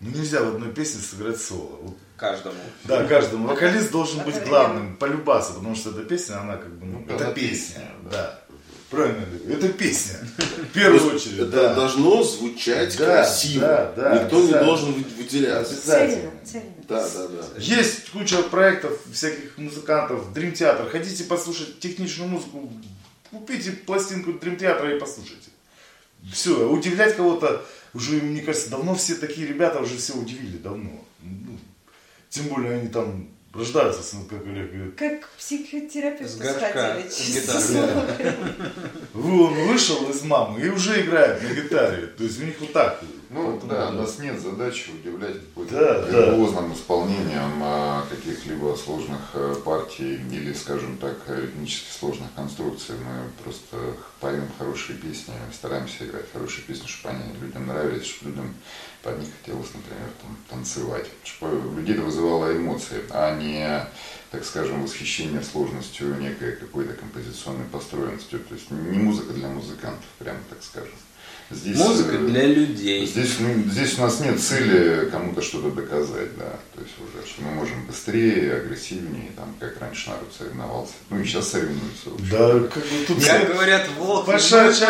C: Но нельзя в одной песне сыграть соло. Вот
D: Каждому.
C: Да, каждому. Вокалист должен быть главным, полюбаться, потому что эта песня, она как бы, ну, это песня,
E: песня,
C: да. Правильно, говорю, это песня. В первую очередь,
A: Это
C: да.
A: должно звучать
C: Да,
A: красиво.
C: да, да,
A: Никто не должен вы- выделяться.
C: Обязательно.
A: Да, да, да.
C: Есть куча проектов всяких музыкантов, Dream Theater. Хотите послушать техничную музыку, купите пластинку Dream Theater и послушайте. Все, удивлять кого-то, уже, мне кажется, давно все такие ребята уже все удивили, давно. Тем более они там рождаются, с- как Олег говорит.
B: Как к психотерапевту
D: С горшка.
C: Он вышел из мамы и уже играет на гитаре. То есть у них вот так.
E: Ну
C: Поэтому,
E: да, у нас нет задачи удивлять какой-то
C: Да, да.
E: виртуозным исполнением а, каких-либо сложных э, партий или, скажем так, ритмически сложных конструкций. Мы просто поем хорошие песни, стараемся играть хорошие песни, чтобы они людям нравились, чтобы людям под них хотелось, например, там, танцевать. Чтобы людей это вызывало эмоции, а не, так скажем, восхищение сложностью некой какой-то композиционной построенностью. То есть не музыка для музыкантов, прямо так скажем. Здесь,
D: Музыка
E: э,
D: для людей.
E: Здесь, ну, здесь у нас нет цели кому-то что-то доказать, да. То есть уже, что мы можем быстрее, агрессивнее, там, как раньше народ соревновался. Ну и сейчас соревнуются.
C: Да, как бы тут
D: Как
C: все-
D: говорят, волк,
C: Большая часть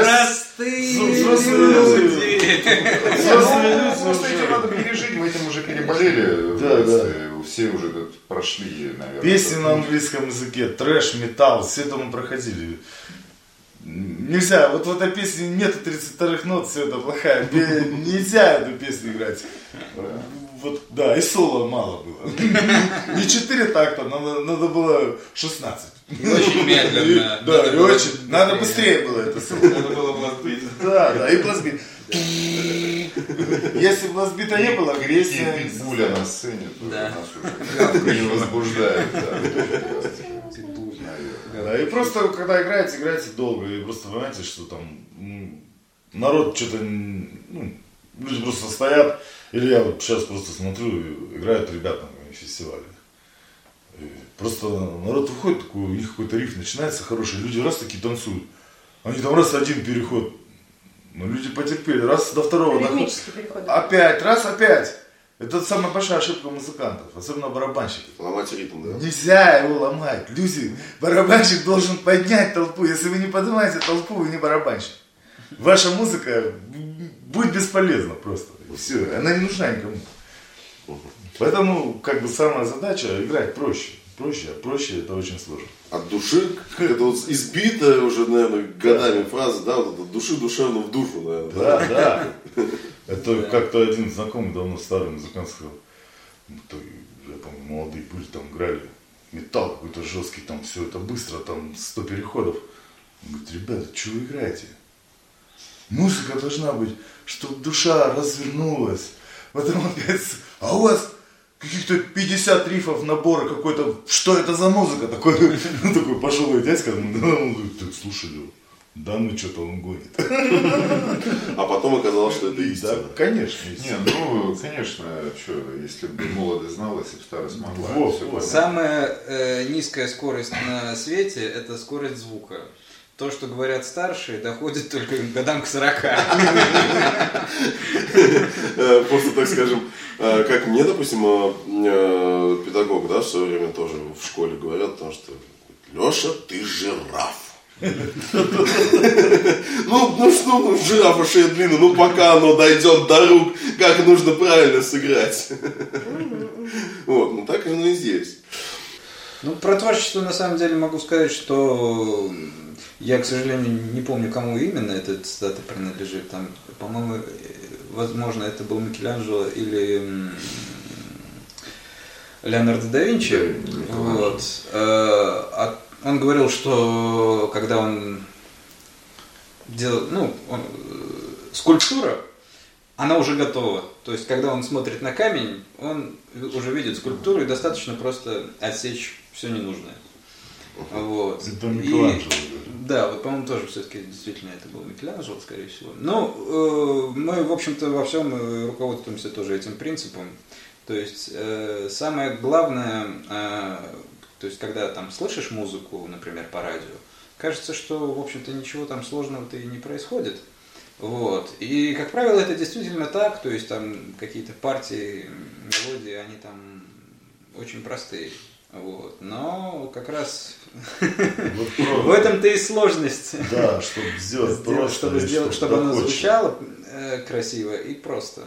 D: простые
C: взрослые
D: люди.
C: Взрослые
E: Ну,
C: люди
E: просто этим надо пережить, мы этим уже переболели.
C: Да,
E: детстве. Все уже тут прошли, наверное.
C: Песни
E: этот
C: на английском языке, трэш, металл, все это мы проходили. Нельзя, вот в этой песне нету 32 нот, все это плохая. Нельзя эту песню играть. Вот, да, и соло мало было. Не 4 такта, надо, надо было 16.
D: И очень медленно.
C: Да,
D: Надо
C: и
D: было
C: очень, надо быстрее было это соло.
D: Надо было бластбит.
C: Да, да, и бластбит. Если бластбита не было,
E: И
C: агрессия.
E: питбуля на сцене тоже
D: Да.
E: нас уже не возбуждает. Да.
C: И просто, когда играете, играете долго, и просто понимаете, что там народ что-то, ну, люди просто стоят, или я вот сейчас просто смотрю, играют ребята на фестивале. И просто народ выходит, такой, у них какой-то риф начинается хороший, люди раз такие танцуют, они там раз один переход, ну люди потерпели, раз до второго
B: переход.
C: Опять, раз, опять. Это самая большая ошибка музыкантов, особенно барабанщиков.
A: Ломать ритм, да?
C: Нельзя его ломать. Люди, барабанщик должен поднять толпу. Если вы не поднимаете толпу, вы не барабанщик. Ваша музыка будет бесполезно просто. Все, она не нужна никому. Поэтому, как бы, самая задача играть проще. Проще, а проще это очень сложно.
A: От души, это вот избитая уже, наверное, годами фраза, да, вот от души душевно в душу, наверное.
C: Да, да. Это как-то один знакомый давно старый музыкант сказал, «Ну, то, я помню, молодые были, там играли, металл какой-то жесткий, там все это быстро, там 100 переходов. Он говорит, ребята, что вы играете? Музыка должна быть, чтобы душа развернулась. Потом говорит, а у вас каких-то 50 рифов набора какой-то, что это за музыка? Такой, ну, такой пожилой дядька, ну, он говорит, так слушай, да ну что-то он гонит.
A: А потом оказалось, что это истина.
C: Да, конечно.
E: Не, ну, конечно, что, если бы молодость знала, если бы старость могла.
D: Самая э, низкая скорость на свете – это скорость звука. То, что говорят старшие, доходит только к годам к 40.
A: Э, Просто, так скажем, э, как мне, допустим, э, педагог, да, в свое время тоже в школе говорят, потому что Леша, ты жираф. Ну, ну что, ну, жирафа шея длинная, ну пока оно дойдет до рук, как нужно правильно сыграть. Вот, ну так оно и здесь.
D: Ну, про творчество на самом деле могу сказать, что я, к сожалению, не помню, кому именно эта цитата принадлежит. Там, по-моему, э, возможно, это был Микеланджело или Леонардо да Винчи.
E: Да,
D: Вот. Э, а Он говорил, что когда он делал, ну, он, э, скульптура, она уже готова. То есть, когда он смотрит на камень, он уже видит скульптуру и достаточно просто отсечь все ненужное. Вот.
C: Это
D: И-
C: Микеланджело.
D: да, вот, по-моему, тоже все-таки действительно это был Микеланджело, скорее всего. Ну, э, мы, в общем-то, во всем э, руководствуемся тоже этим принципом. То есть, э, самое главное, э, то есть, когда там слышишь музыку, например, по радио, кажется, что, в общем-то, ничего там сложного-то и не происходит. Вот. И, как правило, это действительно так, то есть там какие-то партии, мелодии, они там очень простые. Вот. Но как раз
C: Вот
D: в этом-то и сложность.
C: Да, чтобы сделать просто,
D: чтобы, сделать, чтобы оно звучало э, красиво и просто.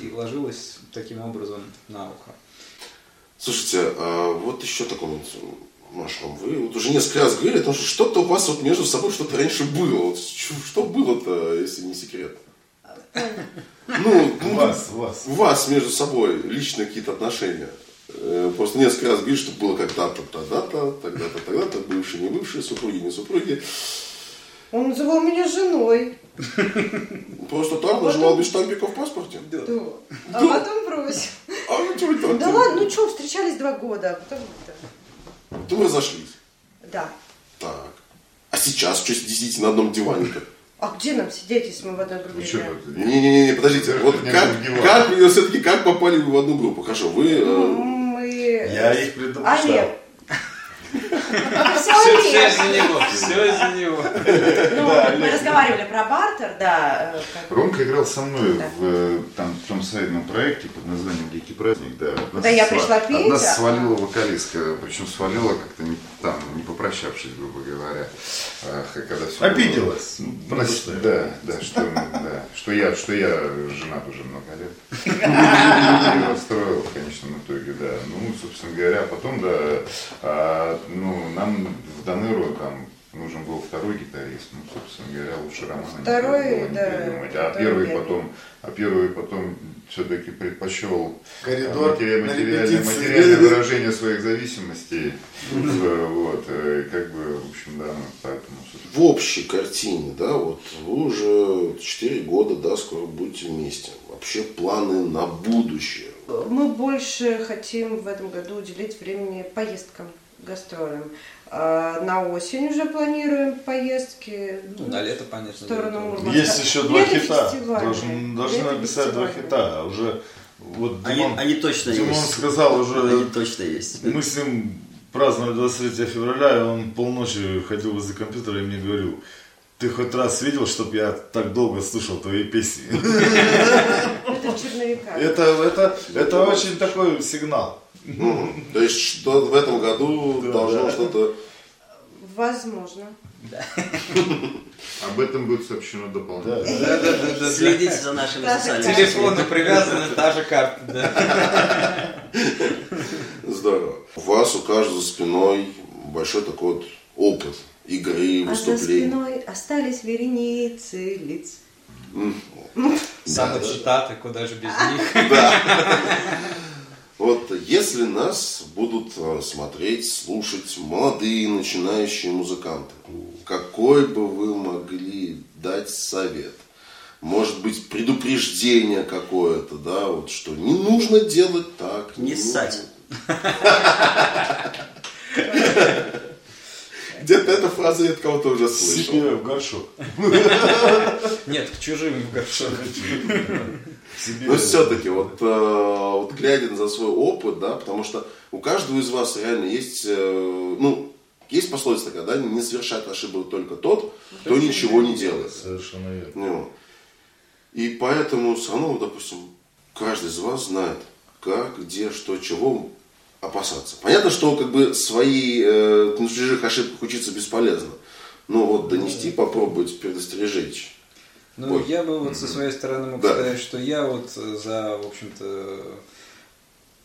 D: И ложилось таким образом на ухо.
A: Слушайте, а вот еще такой Маша, вы вот уже несколько раз говорили о том, что что-то у вас вот между собой что-то раньше было. Вот что, что было-то, если не секрет? Ну,
C: У
A: ну,
C: вас, у вас.
A: у вас между собой личные какие-то отношения. Э, Просто несколько раз говорили, что было когда-то, тогда-то, тогда-то, тогда-то, бывшие, не бывшие, супруги, не супруги.
B: Он называл меня женой.
A: Просто так
B: А
A: нажимал
B: потом-
A: без штампика в паспорте.
B: Да. А потом бросил.
A: А ну чего это?
B: Да ладно, ну что, встречались два года, а потом... да.
A: Потом разошлись.
B: Да.
A: Так. А сейчас что сидите на одном диване-то?
B: А где нам сидеть, если мы в одной группе
E: Ну?
A: Не-не-не, подождите.
E: Это
A: Вот
E: не
A: как, как все-таки как попали вы в одну группу? Хорошо, вы...
C: Я их предупреждал.
B: Олег. Это все
D: Все, из-за него, все из-за него.
B: Ну, мы разговаривали про бартер, да. э, как-
E: Ромка играл со мной
B: Да.
E: в, э, там, в том свадебном проекте под названием «Дикий праздник». Да,
B: Куда я
E: сва-
B: пришла петь,
E: нас
B: а-
E: свалила вокалистка, причем свалила как-то не, там, не попрощавшись, грубо говоря. Когда всё
C: Обиделась.
E: было-
C: просто.
E: да, да, что, да, что я, что я женат уже много лет. И расстроил в конечном итоге, да. Ну, собственно говоря, потом, да, а, ну, нам в Данеру там нужен был второй гитарист. Ну, собственно говоря, лучше Романа не
B: Второй,
E: было не
B: да,
E: придумать. А первый
B: бедный.
E: потом, а первый потом все-таки предпочел
C: Коридор
E: матери-
C: на
E: материальное,
C: репетиции.
E: материальное выражение своих зависимостей. Э, Вот, э, как бы, в общем, да, ну, поэтому,
A: в общей картине, да, вот вы уже 4 года, да, скоро будете вместе. Вообще планы на будущее.
B: Мы больше хотим в этом году уделить времени поездкам, гастролям. А На осень уже планируем поездки.
D: Ну, на лето,
B: в
D: понятно.
B: сторону
D: дело.
B: Мурманска.
C: Есть еще два
B: Лето
C: хита. Должен- должны
B: Лето
C: написать два хита. Уже вот
F: Они,
C: Димон,
F: они точно
C: Димон
F: есть.
C: сказал уже,
F: Они точно есть.
C: мы с ним праздновали 23 февраля, и он полночи ходил возле компьютера и мне говорил, ты хоть раз видел, чтобы я так долго слушал твои песни?
B: Это.
C: Это, это, это очень такой сигнал.
A: То есть что в этом году
C: Да,
A: должно
C: да.
A: что-то...
B: Возможно.
E: Об этом будет сообщено дополнительно.
D: Да, да, да, да.
F: Следите за нашими социальными
D: телефону привязана та же карта. Да.
A: Здорово. У вас у каждого за спиной большой такой вот опыт игры,
B: А за
A: выступлений.
B: спиной остались вереницы лиц.
D: Самочитаты, куда же без них.
A: Вот если нас будут э, смотреть, слушать молодые начинающие музыканты, какой бы вы могли дать совет? Может быть, предупреждение какое-то, да, вот что не нужно делать так.
F: Не
A: нужно.
F: ссать.
A: Где-то эта фраза я от кого-то уже слышал.
C: Себе в горшок.
D: Нет, к чужим в горшок.
A: Но все-таки, вот, э, вот глядя за свой опыт, да, потому что у каждого из вас реально есть, э, ну, есть пословица такая, да, не совершает ошибок только тот, кто ничего не делает.
C: Совершенно верно.
A: Ну, И поэтому все равно, допустим, каждый из вас знает, как, где, что, чего опасаться. Понятно, что как бы свои э, на чужих ошибках учиться бесполезно. Но вот донести, попробовать предостережить.
D: Ну,
A: Ой.
D: я бы вот со своей стороны мог
A: Да.
D: сказать, что я вот э, за, в общем-то,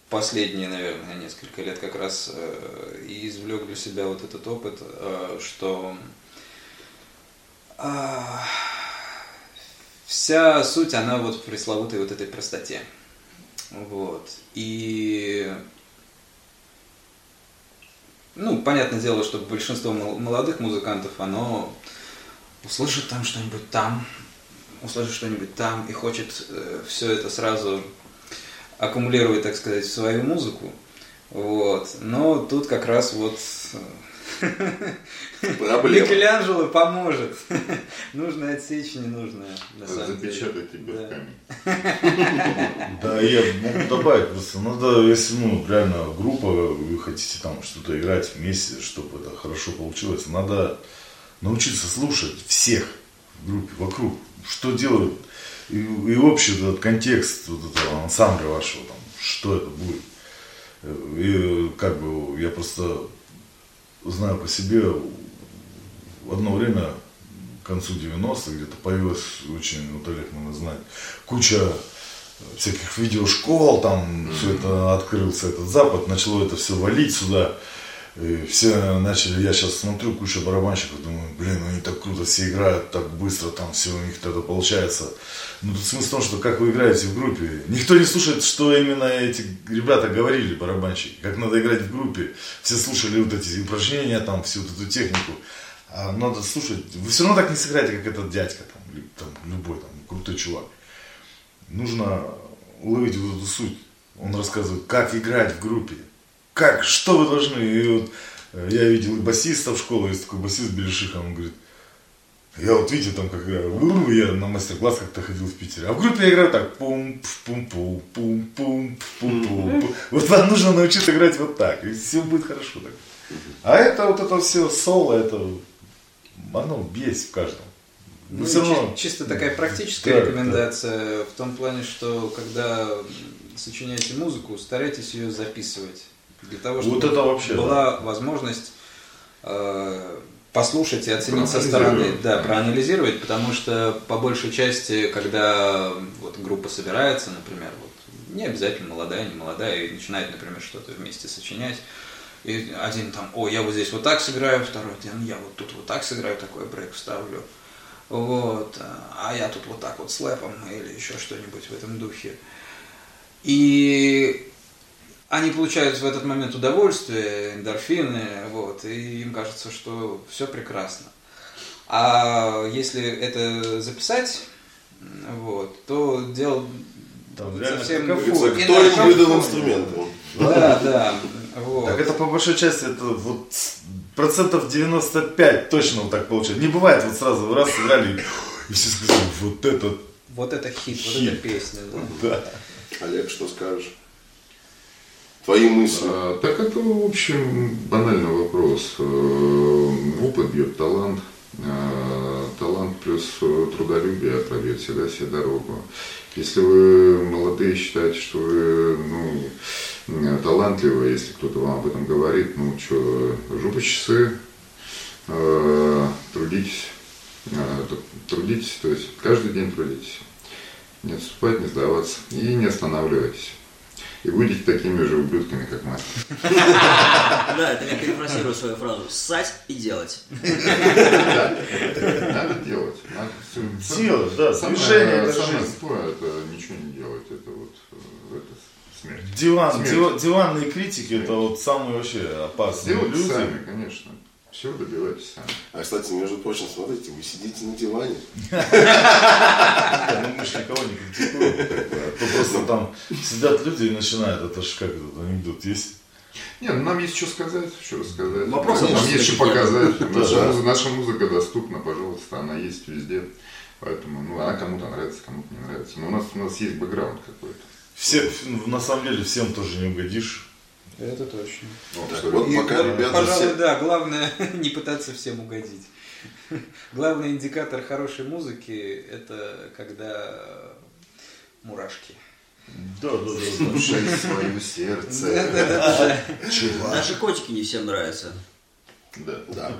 D: последние, наверное, несколько лет как раз э, и извлек для себя вот этот опыт, э, что а, вся суть, она вот в пресловутой вот этой простоте. Вот. И ну, понятное дело, что большинство мол- молодых музыкантов, оно услышит там что-нибудь там, услышит что-нибудь там и хочет все это сразу аккумулировать, так сказать, в свою музыку. Вот. Но тут как раз вот э,
A: Проблема.
D: Микеланджело поможет. Нужно отсечь ненужное.
E: Запечатать тебя
D: Да.
E: в камень.
C: Да, я могу добавить просто, надо, если, ну, реально группа, вы хотите там что-то играть вместе, чтобы это хорошо получилось, надо научиться слушать всех в группе, вокруг, что делают, и, и общий этот контекст вот этого ансамбля вашего, там, что это будет. И как бы я просто знаю по себе, в одно время, к концу 90-х, где-то появилась очень, вот Олег, наверное, знает, куча всяких видеошкол, там все это открылся этот запад, начало это все валить сюда. И все начали, я сейчас смотрю, куча барабанщиков, думаю, блин, они так круто все играют, так быстро там все у них тогда получается. Ну тут смысл в том, что как вы играете в группе, никто не слушает, что именно эти ребята говорили, барабанщики, как надо играть в группе. Все слушали вот эти упражнения, там, всю вот эту технику. А надо слушать, вы все равно так не сыграете, как этот дядька, там, или, там, любой там, крутой чувак нужно уловить вот эту суть. Он рассказывает, как играть в группе. Как, что вы должны. И вот э, я видел и басиста в школе, есть такой басист Белишиха, он говорит, я вот видите там как играю, Ву, я на мастер-класс как-то ходил в Питере. А в группе я играю так, пум пум пум пум пум пум пум Вот вам нужно научиться играть вот так, и все будет хорошо так. А это вот это все соло, это оно есть в каждом.
D: Ну,
C: Но
D: чи-
C: равно-
D: чисто такая практическая
C: Да,
D: рекомендация в том плане, что когда сочиняете музыку, старайтесь ее записывать. Для того, чтобы
C: Вот это вообще,
D: была возможность э, послушать и оценить со стороны, да, проанализировать, потому что по большей части, когда вот группа собирается, например, вот, не обязательно молодая, не молодая, и начинает, например, что-то вместе сочинять, и один там, о, я вот здесь вот так сыграю, второй, «Да, я вот тут вот так сыграю, такой брейк вставлю. Вот, а я тут вот так вот с лэпом или еще что-нибудь в этом духе. И они получают в этот момент удовольствие, эндорфины, вот, и им кажется, что все прекрасно. А если это записать, вот, то дело
C: Там
D: совсем и
A: Кто им выдал инструменты?
D: Да, да. Вот.
C: Так это по большой части это вот процентов 95 точно вот так получается. Не бывает вот сразу раз сыграли и все сказали, вот это
D: Вот это хит, вот
C: Хит.
D: эта песня. Да.
C: да.
A: Олег, что скажешь? Твои мысли.
E: А, Так это, в общем, банальный вопрос. Э, Опыт бьет талант. А, Талант плюс э, трудолюбие пробьет всегда себе дорогу. Если вы молодые считаете, что вы ну, э, талантливы, если кто-то вам об этом говорит, ну что, жопа часы, э, трудитесь, э, трудитесь, то есть каждый день трудитесь. Не отступать, не сдаваться и не останавливайтесь. И будете такими же ублюдками, как мы.
F: Да, это я перефразирую свою фразу. Ссать и делать.
E: Надо делать.
C: Делать, да. Движение
E: самое тупое, это ничего не делать. Это вот э, это смерть.
C: Диван, диванные критики это вот самые вообще опасные люди.
E: сами, конечно. Все добивайтесь сами.
A: А, кстати, между прочим, смотрите, вы сидите на диване.
C: Ну, мы же никого не критикуем. а то просто там сидят люди и начинают, это ж как этот анекдот есть.
E: Не, ну нам есть что сказать, что рассказать.
F: Вопросы
E: нам
F: есть
E: что показать. Наша, музыка, доступна, пожалуйста, она есть везде. Поэтому, ну, она кому-то нравится, кому-то не нравится. Но у нас, у нас есть бэкграунд какой-то.
C: Все, на самом деле всем тоже не угодишь.
D: Это точно.
A: Так, вот
D: И
A: пока
D: вот,
A: ребята
D: пожалуй,
A: все...
D: да, главное не пытаться всем угодить. Главный индикатор хорошей музыки – это когда мурашки.
C: Да, да, да. да.
E: Слушай свое сердце.
F: Даже котики не всем нравятся.
E: Да.
A: Да.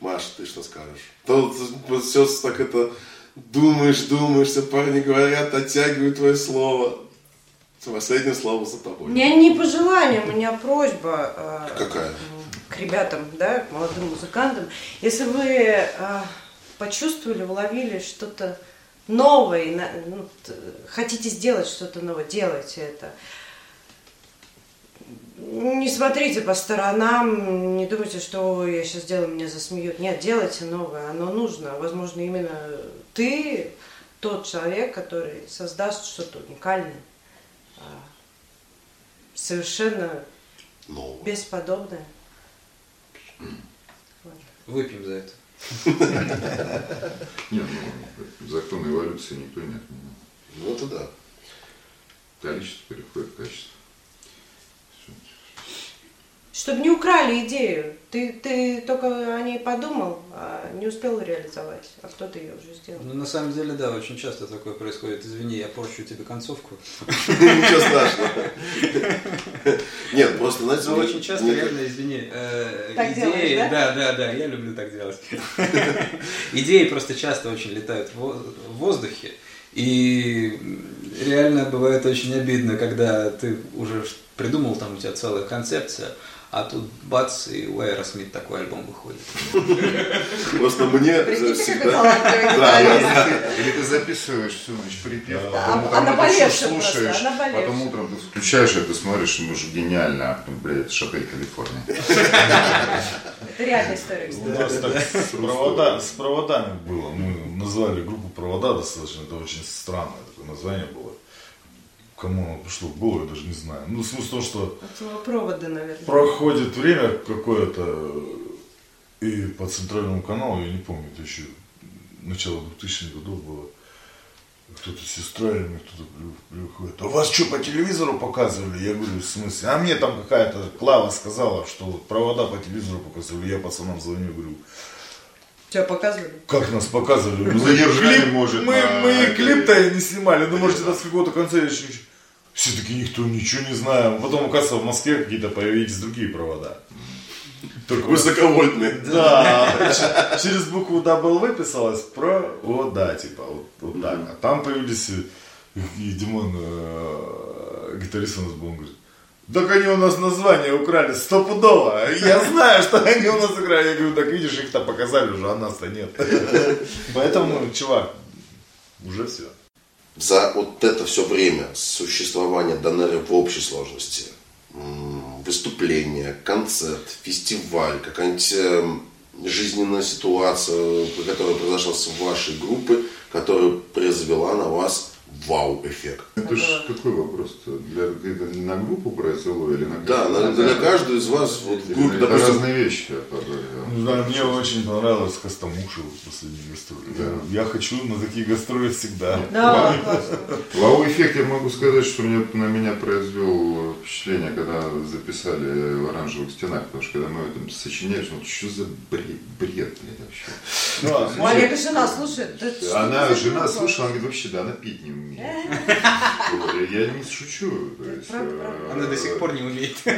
A: Маша, ты что скажешь? Тут все так это... Думаешь, думаешь, все парни говорят, оттягивают твое слово. Последнее слово за
B: У
A: тобой.
B: меня не пожелание, у меня просьба э,
A: Какая?
B: к ребятам, да, к молодым музыкантам. Если вы э, почувствовали, уловили что-то новое, ну, хотите сделать что-то новое, делайте это. Не смотрите по сторонам, не думайте, что «Ой, я сейчас сделаю, меня засмеют. Нет, делайте новое, оно нужно. Возможно, именно ты тот человек, который создаст что-то уникальное, а, совершенно
A: Ну,
B: бесподобное.
D: Выпьем за это.
E: Не, ну, закон эволюции никто не отменял.
A: ну это да.
E: Количество переходит в качество.
B: Чтобы не украли идею. Ты, ты только о ней подумал, а не успел реализовать, а кто-то ее уже сделал.
D: Ну, на самом деле, да, очень часто такое происходит. Извини, я порчу тебе концовку.
A: Ничего страшного. Нет, просто, знаете, мне-
D: очень часто, реально, извини, э,
B: Так
D: идеи,
B: делаешь, да?
D: да, да, да, я люблю так делать. Идеи просто часто очень летают в воздухе, и реально бывает очень обидно, когда ты уже придумал, там у тебя целая концепция, а тут бац, и у Aerosmith такой альбом выходит.
A: Просто мне всегда...
E: Или ты записываешь всю ночь припев,
B: А-
E: потом утром это слушаешь, потом утром ты включаешь это, смотришь, ну же гениально, а потом, блядь, Шапель, Калифорния.
B: Это реальная история,
C: У нас так с проводами было. Мы назвали группу провода достаточно, это очень странное такое название было. Кому оно пришло в голову, я даже не знаю. Ну, смысл в том, что
B: От провода, наверное.
C: проходит время какое-то, и по центральному каналу, я не помню, это еще начало 2000-х годов было, кто-то с сестрами, кто-то при- приходит, а вас что, по телевизору показывали? Я говорю, в смысле? А мне там какая-то Клава сказала, что вот провода по телевизору показывали. Я пацанам звоню, говорю,
B: Тебя показывали?
C: как нас показывали? Мы
E: Задержали,
C: клип-
E: может,
C: Мы,
E: на
C: мы клип-то и не снимали, ну, может, это с какого-то конца еще... Все таки никто ничего не знаем. Потом, оказывается, в Москве какие-то появились другие провода. Только
A: Высоковольтные.
C: да, через букву W писалось про, о, да, типа, вот, вот так. А там появились, э, и Димон, э, гитарист у нас был, он говорит, так они у нас название украли стопудово. Я знаю, что они у нас украли. Я говорю, так видишь, их-то показали уже, а нас-то нет. Поэтому, чувак, уже все.
A: За вот это все время существования Донера в общей сложности, выступление, концерт, фестиваль, какая-нибудь эм, жизненная ситуация, которая произошла с вашей группы, которая произвела на вас вау-эффект.
E: Это ж какой вопрос-то? Для, это на группу произвело или на
A: Да, на- для каждого из вас, вот, в группе,
E: Это
A: допустим,
E: разные вещи.
C: Не знаю, мне очень понравилось Костомуша в последней гастроли. Я хочу на такие гастроли всегда.
B: Да.
E: Вау-эффект я могу сказать, что мне, на меня произвел впечатление, когда записали в оранжевых стенах, потому что когда мы это сочиняли, ну что за бред, бред блядь, вообще.
C: Ну, а,
B: Олега жена слушает. Да
E: Она, жена слушала, она говорит, вообще, да, она пить не умеет. Я не шучу. то есть,
B: Правда,
E: э.
D: Она до сих пор не умеет.
C: Да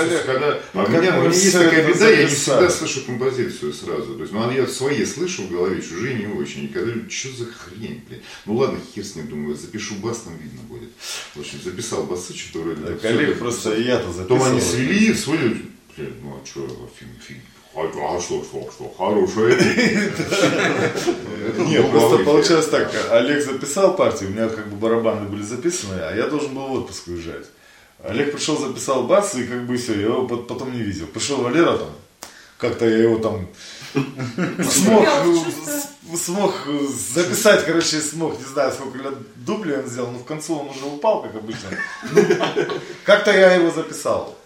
C: Олег,
E: когда-
C: ну,
E: а у меня, у
C: мы
E: меня есть такая беда, я не всегда слышу композицию сразу. То есть, ну, я свои слышу в голове, чужие не очень. И когда говорю, что за хрень, блин. Ну ладно, хер с ним, думаю, запишу бас, там видно будет. В общем, записал басы, что-то вроде...
C: Олег
E: как-
C: просто я-то
E: Потом они свели, свели, блин, ну а что, фиг, фиг. А, а что, что, что, хорошая.
C: Нет, просто получилось так, Олег записал партию, у меня как бы барабаны были записаны, а я должен был в отпуск уезжать. Олег пришел, записал бас, и как бы все, я его пот- потом не видел. Пришел Валера там, как-то я его там смог, э, смог э, записать, короче, смог, не знаю, сколько лет дублей он сделал, но в конце он уже упал, как обычно. Как-то я его записал.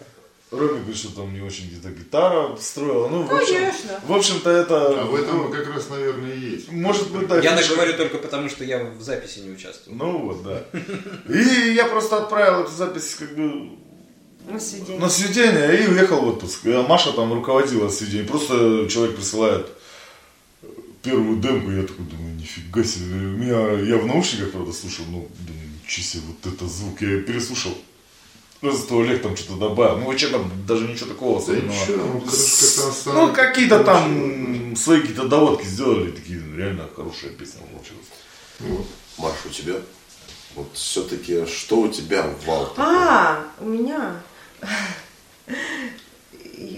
C: Роме говорит, что там не очень где-то гитара строила. Ну, в общем,
B: Конечно.
C: в общем-то это...
E: А в этом как раз, наверное, и есть.
C: Может быть, да.
D: Я
C: фишка.
D: наговорю только потому, что я в записи не участвую.
C: Ну вот, да. И я просто отправил эту запись как бы
B: На свидетель.
C: на сведение и уехал в отпуск. А Маша там руководила сведением. Просто человек присылает первую демку, я такой думаю, нифига себе. Меня, я в наушниках, правда, слушал, ну, думаю, ничего себе, вот это звук. Я переслушал. Ну, зато Олег там что-то добавил. Ну, вообще там даже ничего такого
E: Да
C: особенного.
E: ничего, ну,
C: С-. Ну, какие-то там свои какие-то доводки сделали, такие ну, реально хорошая песня получилась.
E: Вот.
A: Маш, у тебя? Вот все-таки, что у тебя вал?
B: А, у меня.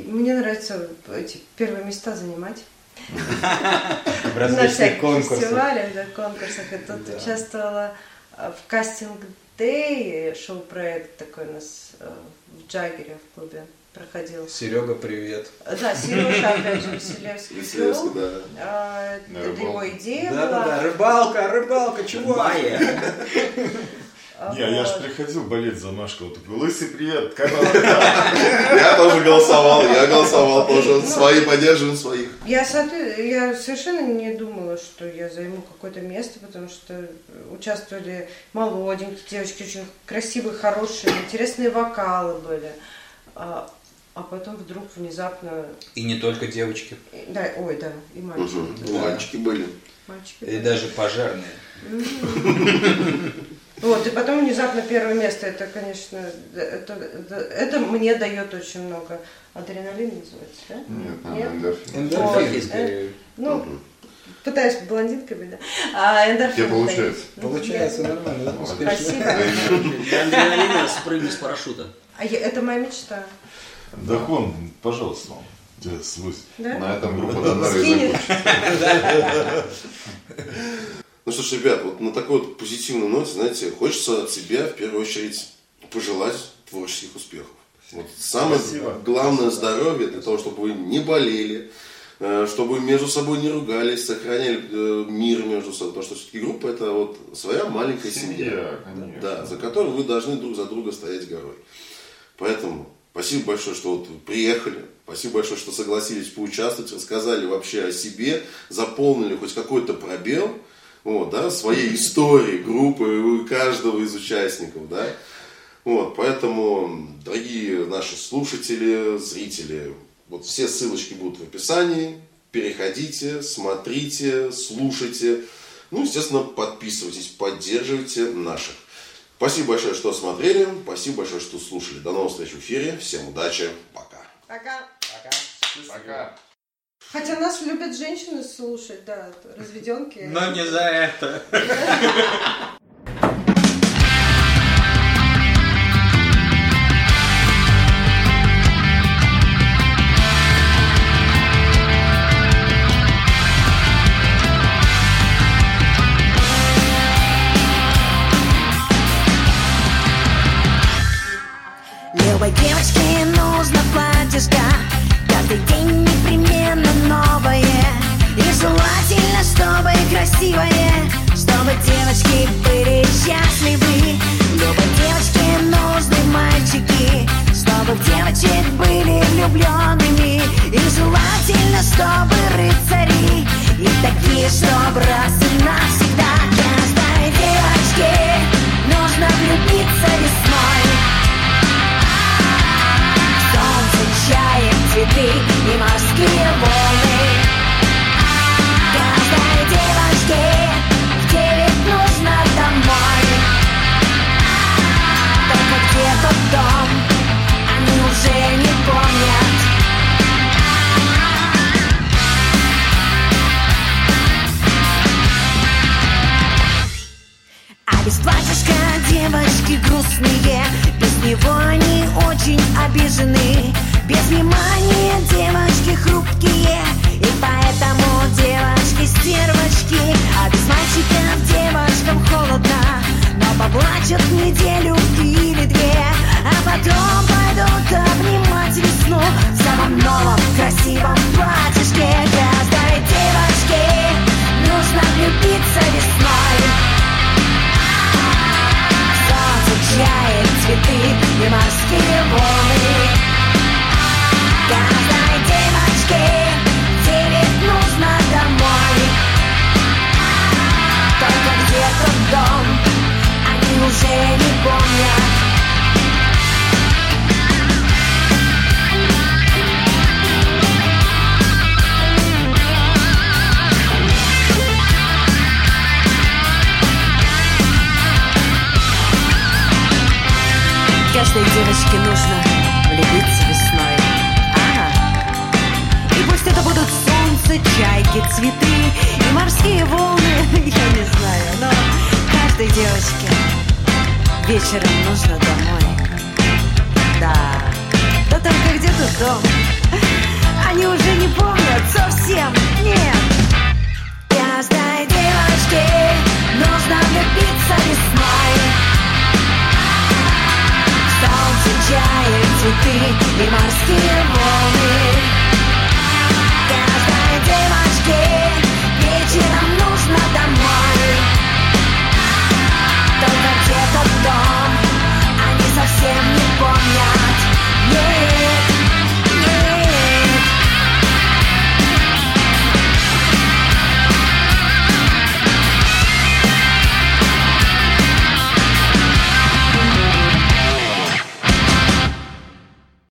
B: Мне нравится эти первые места занимать. На всяких
D: конкурсах.
B: фестивалях, да, конкурсах. И тут участвовала в кастинг Дэй, шоу-проект такой у нас э, в Джаггере в клубе проходил.
D: Серега, привет.
B: Да, Сережа, опять же, Василевский
A: Василевский, да.
B: А, Это его идея
D: Да-да-да,
B: была.
D: рыбалка, рыбалка, чувак.
F: Майя.
B: А,
C: Не, я же приходил болеть за Машку, вот такой, лысый привет, как вам
A: Я тоже голосовал, я голосовал тоже. Свои поддерживаем своих.
B: Я, совершенно не думала, что я займу какое-то место, потому что участвовали молоденькие девочки, очень красивые, хорошие, интересные вокалы были. А, а потом вдруг внезапно...
D: И не только девочки,
B: Да, ой, да, и мальчики.
A: Мальчики были.
B: Мальчики
D: и даже пожарные.
B: Вот, и потом внезапно первое место, это, конечно, это, это, это мне дает очень много. Адреналин называется, да?
E: Нет,
B: Нет?
E: эндорфин.
D: Эндорфин.
B: Вот,
D: скорее.
B: Ну, пытаюсь блондинкой быть, да. А эндорфин
E: Тебе получается?
B: дает.
D: Получается нормально, успешно.
B: Спасибо.
F: Адреналина спрыгни с парашюта.
B: А я- это моя мечта.
C: Дахон, пожалуйста, тебе свой.
B: Да?
E: На этом группа Донара и закончится.
A: Ну что ж, ребят, вот на такой вот позитивной ноте, знаете, хочется от себя в первую очередь пожелать творческих успехов. Вот самое
C: Спасибо.
A: главное здоровье для того, чтобы вы не болели, э, чтобы между собой не ругались, сохраняли э, мир между собой. Потому что все-таки группа это вот своя маленькая семья.
E: Семья, конечно.
A: Да, за которой вы должны друг за друга стоять горой. Поэтому спасибо большое, что вот приехали. Спасибо большое, что согласились поучаствовать, рассказали вообще о себе, заполнили хоть какой-то пробел вот, да, своей истории группы каждого из участников. Да. Вот, поэтому, дорогие наши слушатели, зрители, вот все ссылочки будут в описании. Переходите, смотрите, слушайте. Ну, естественно, подписывайтесь, поддерживайте наших. Спасибо большое, что смотрели. Спасибо большое, что слушали. До новых встреч в эфире. Всем удачи. Пока.
B: Пока.
E: Пока.
B: Хотя нас любят женщины слушать, да, разведенки.
D: Но не за это.
G: Чтобы девочки были счастливы. Любой девочке нужны мальчики. Чтобы девочек были влюбленными. И желательно, чтобы рыцари. И такие, чтобы раз и навсегда. Каждой девочке нужно влюбиться весной. Солнце, чаем, цветы и морские волны грустные. Без него они очень обижены. Без внимания девочки хрупкие. И поэтому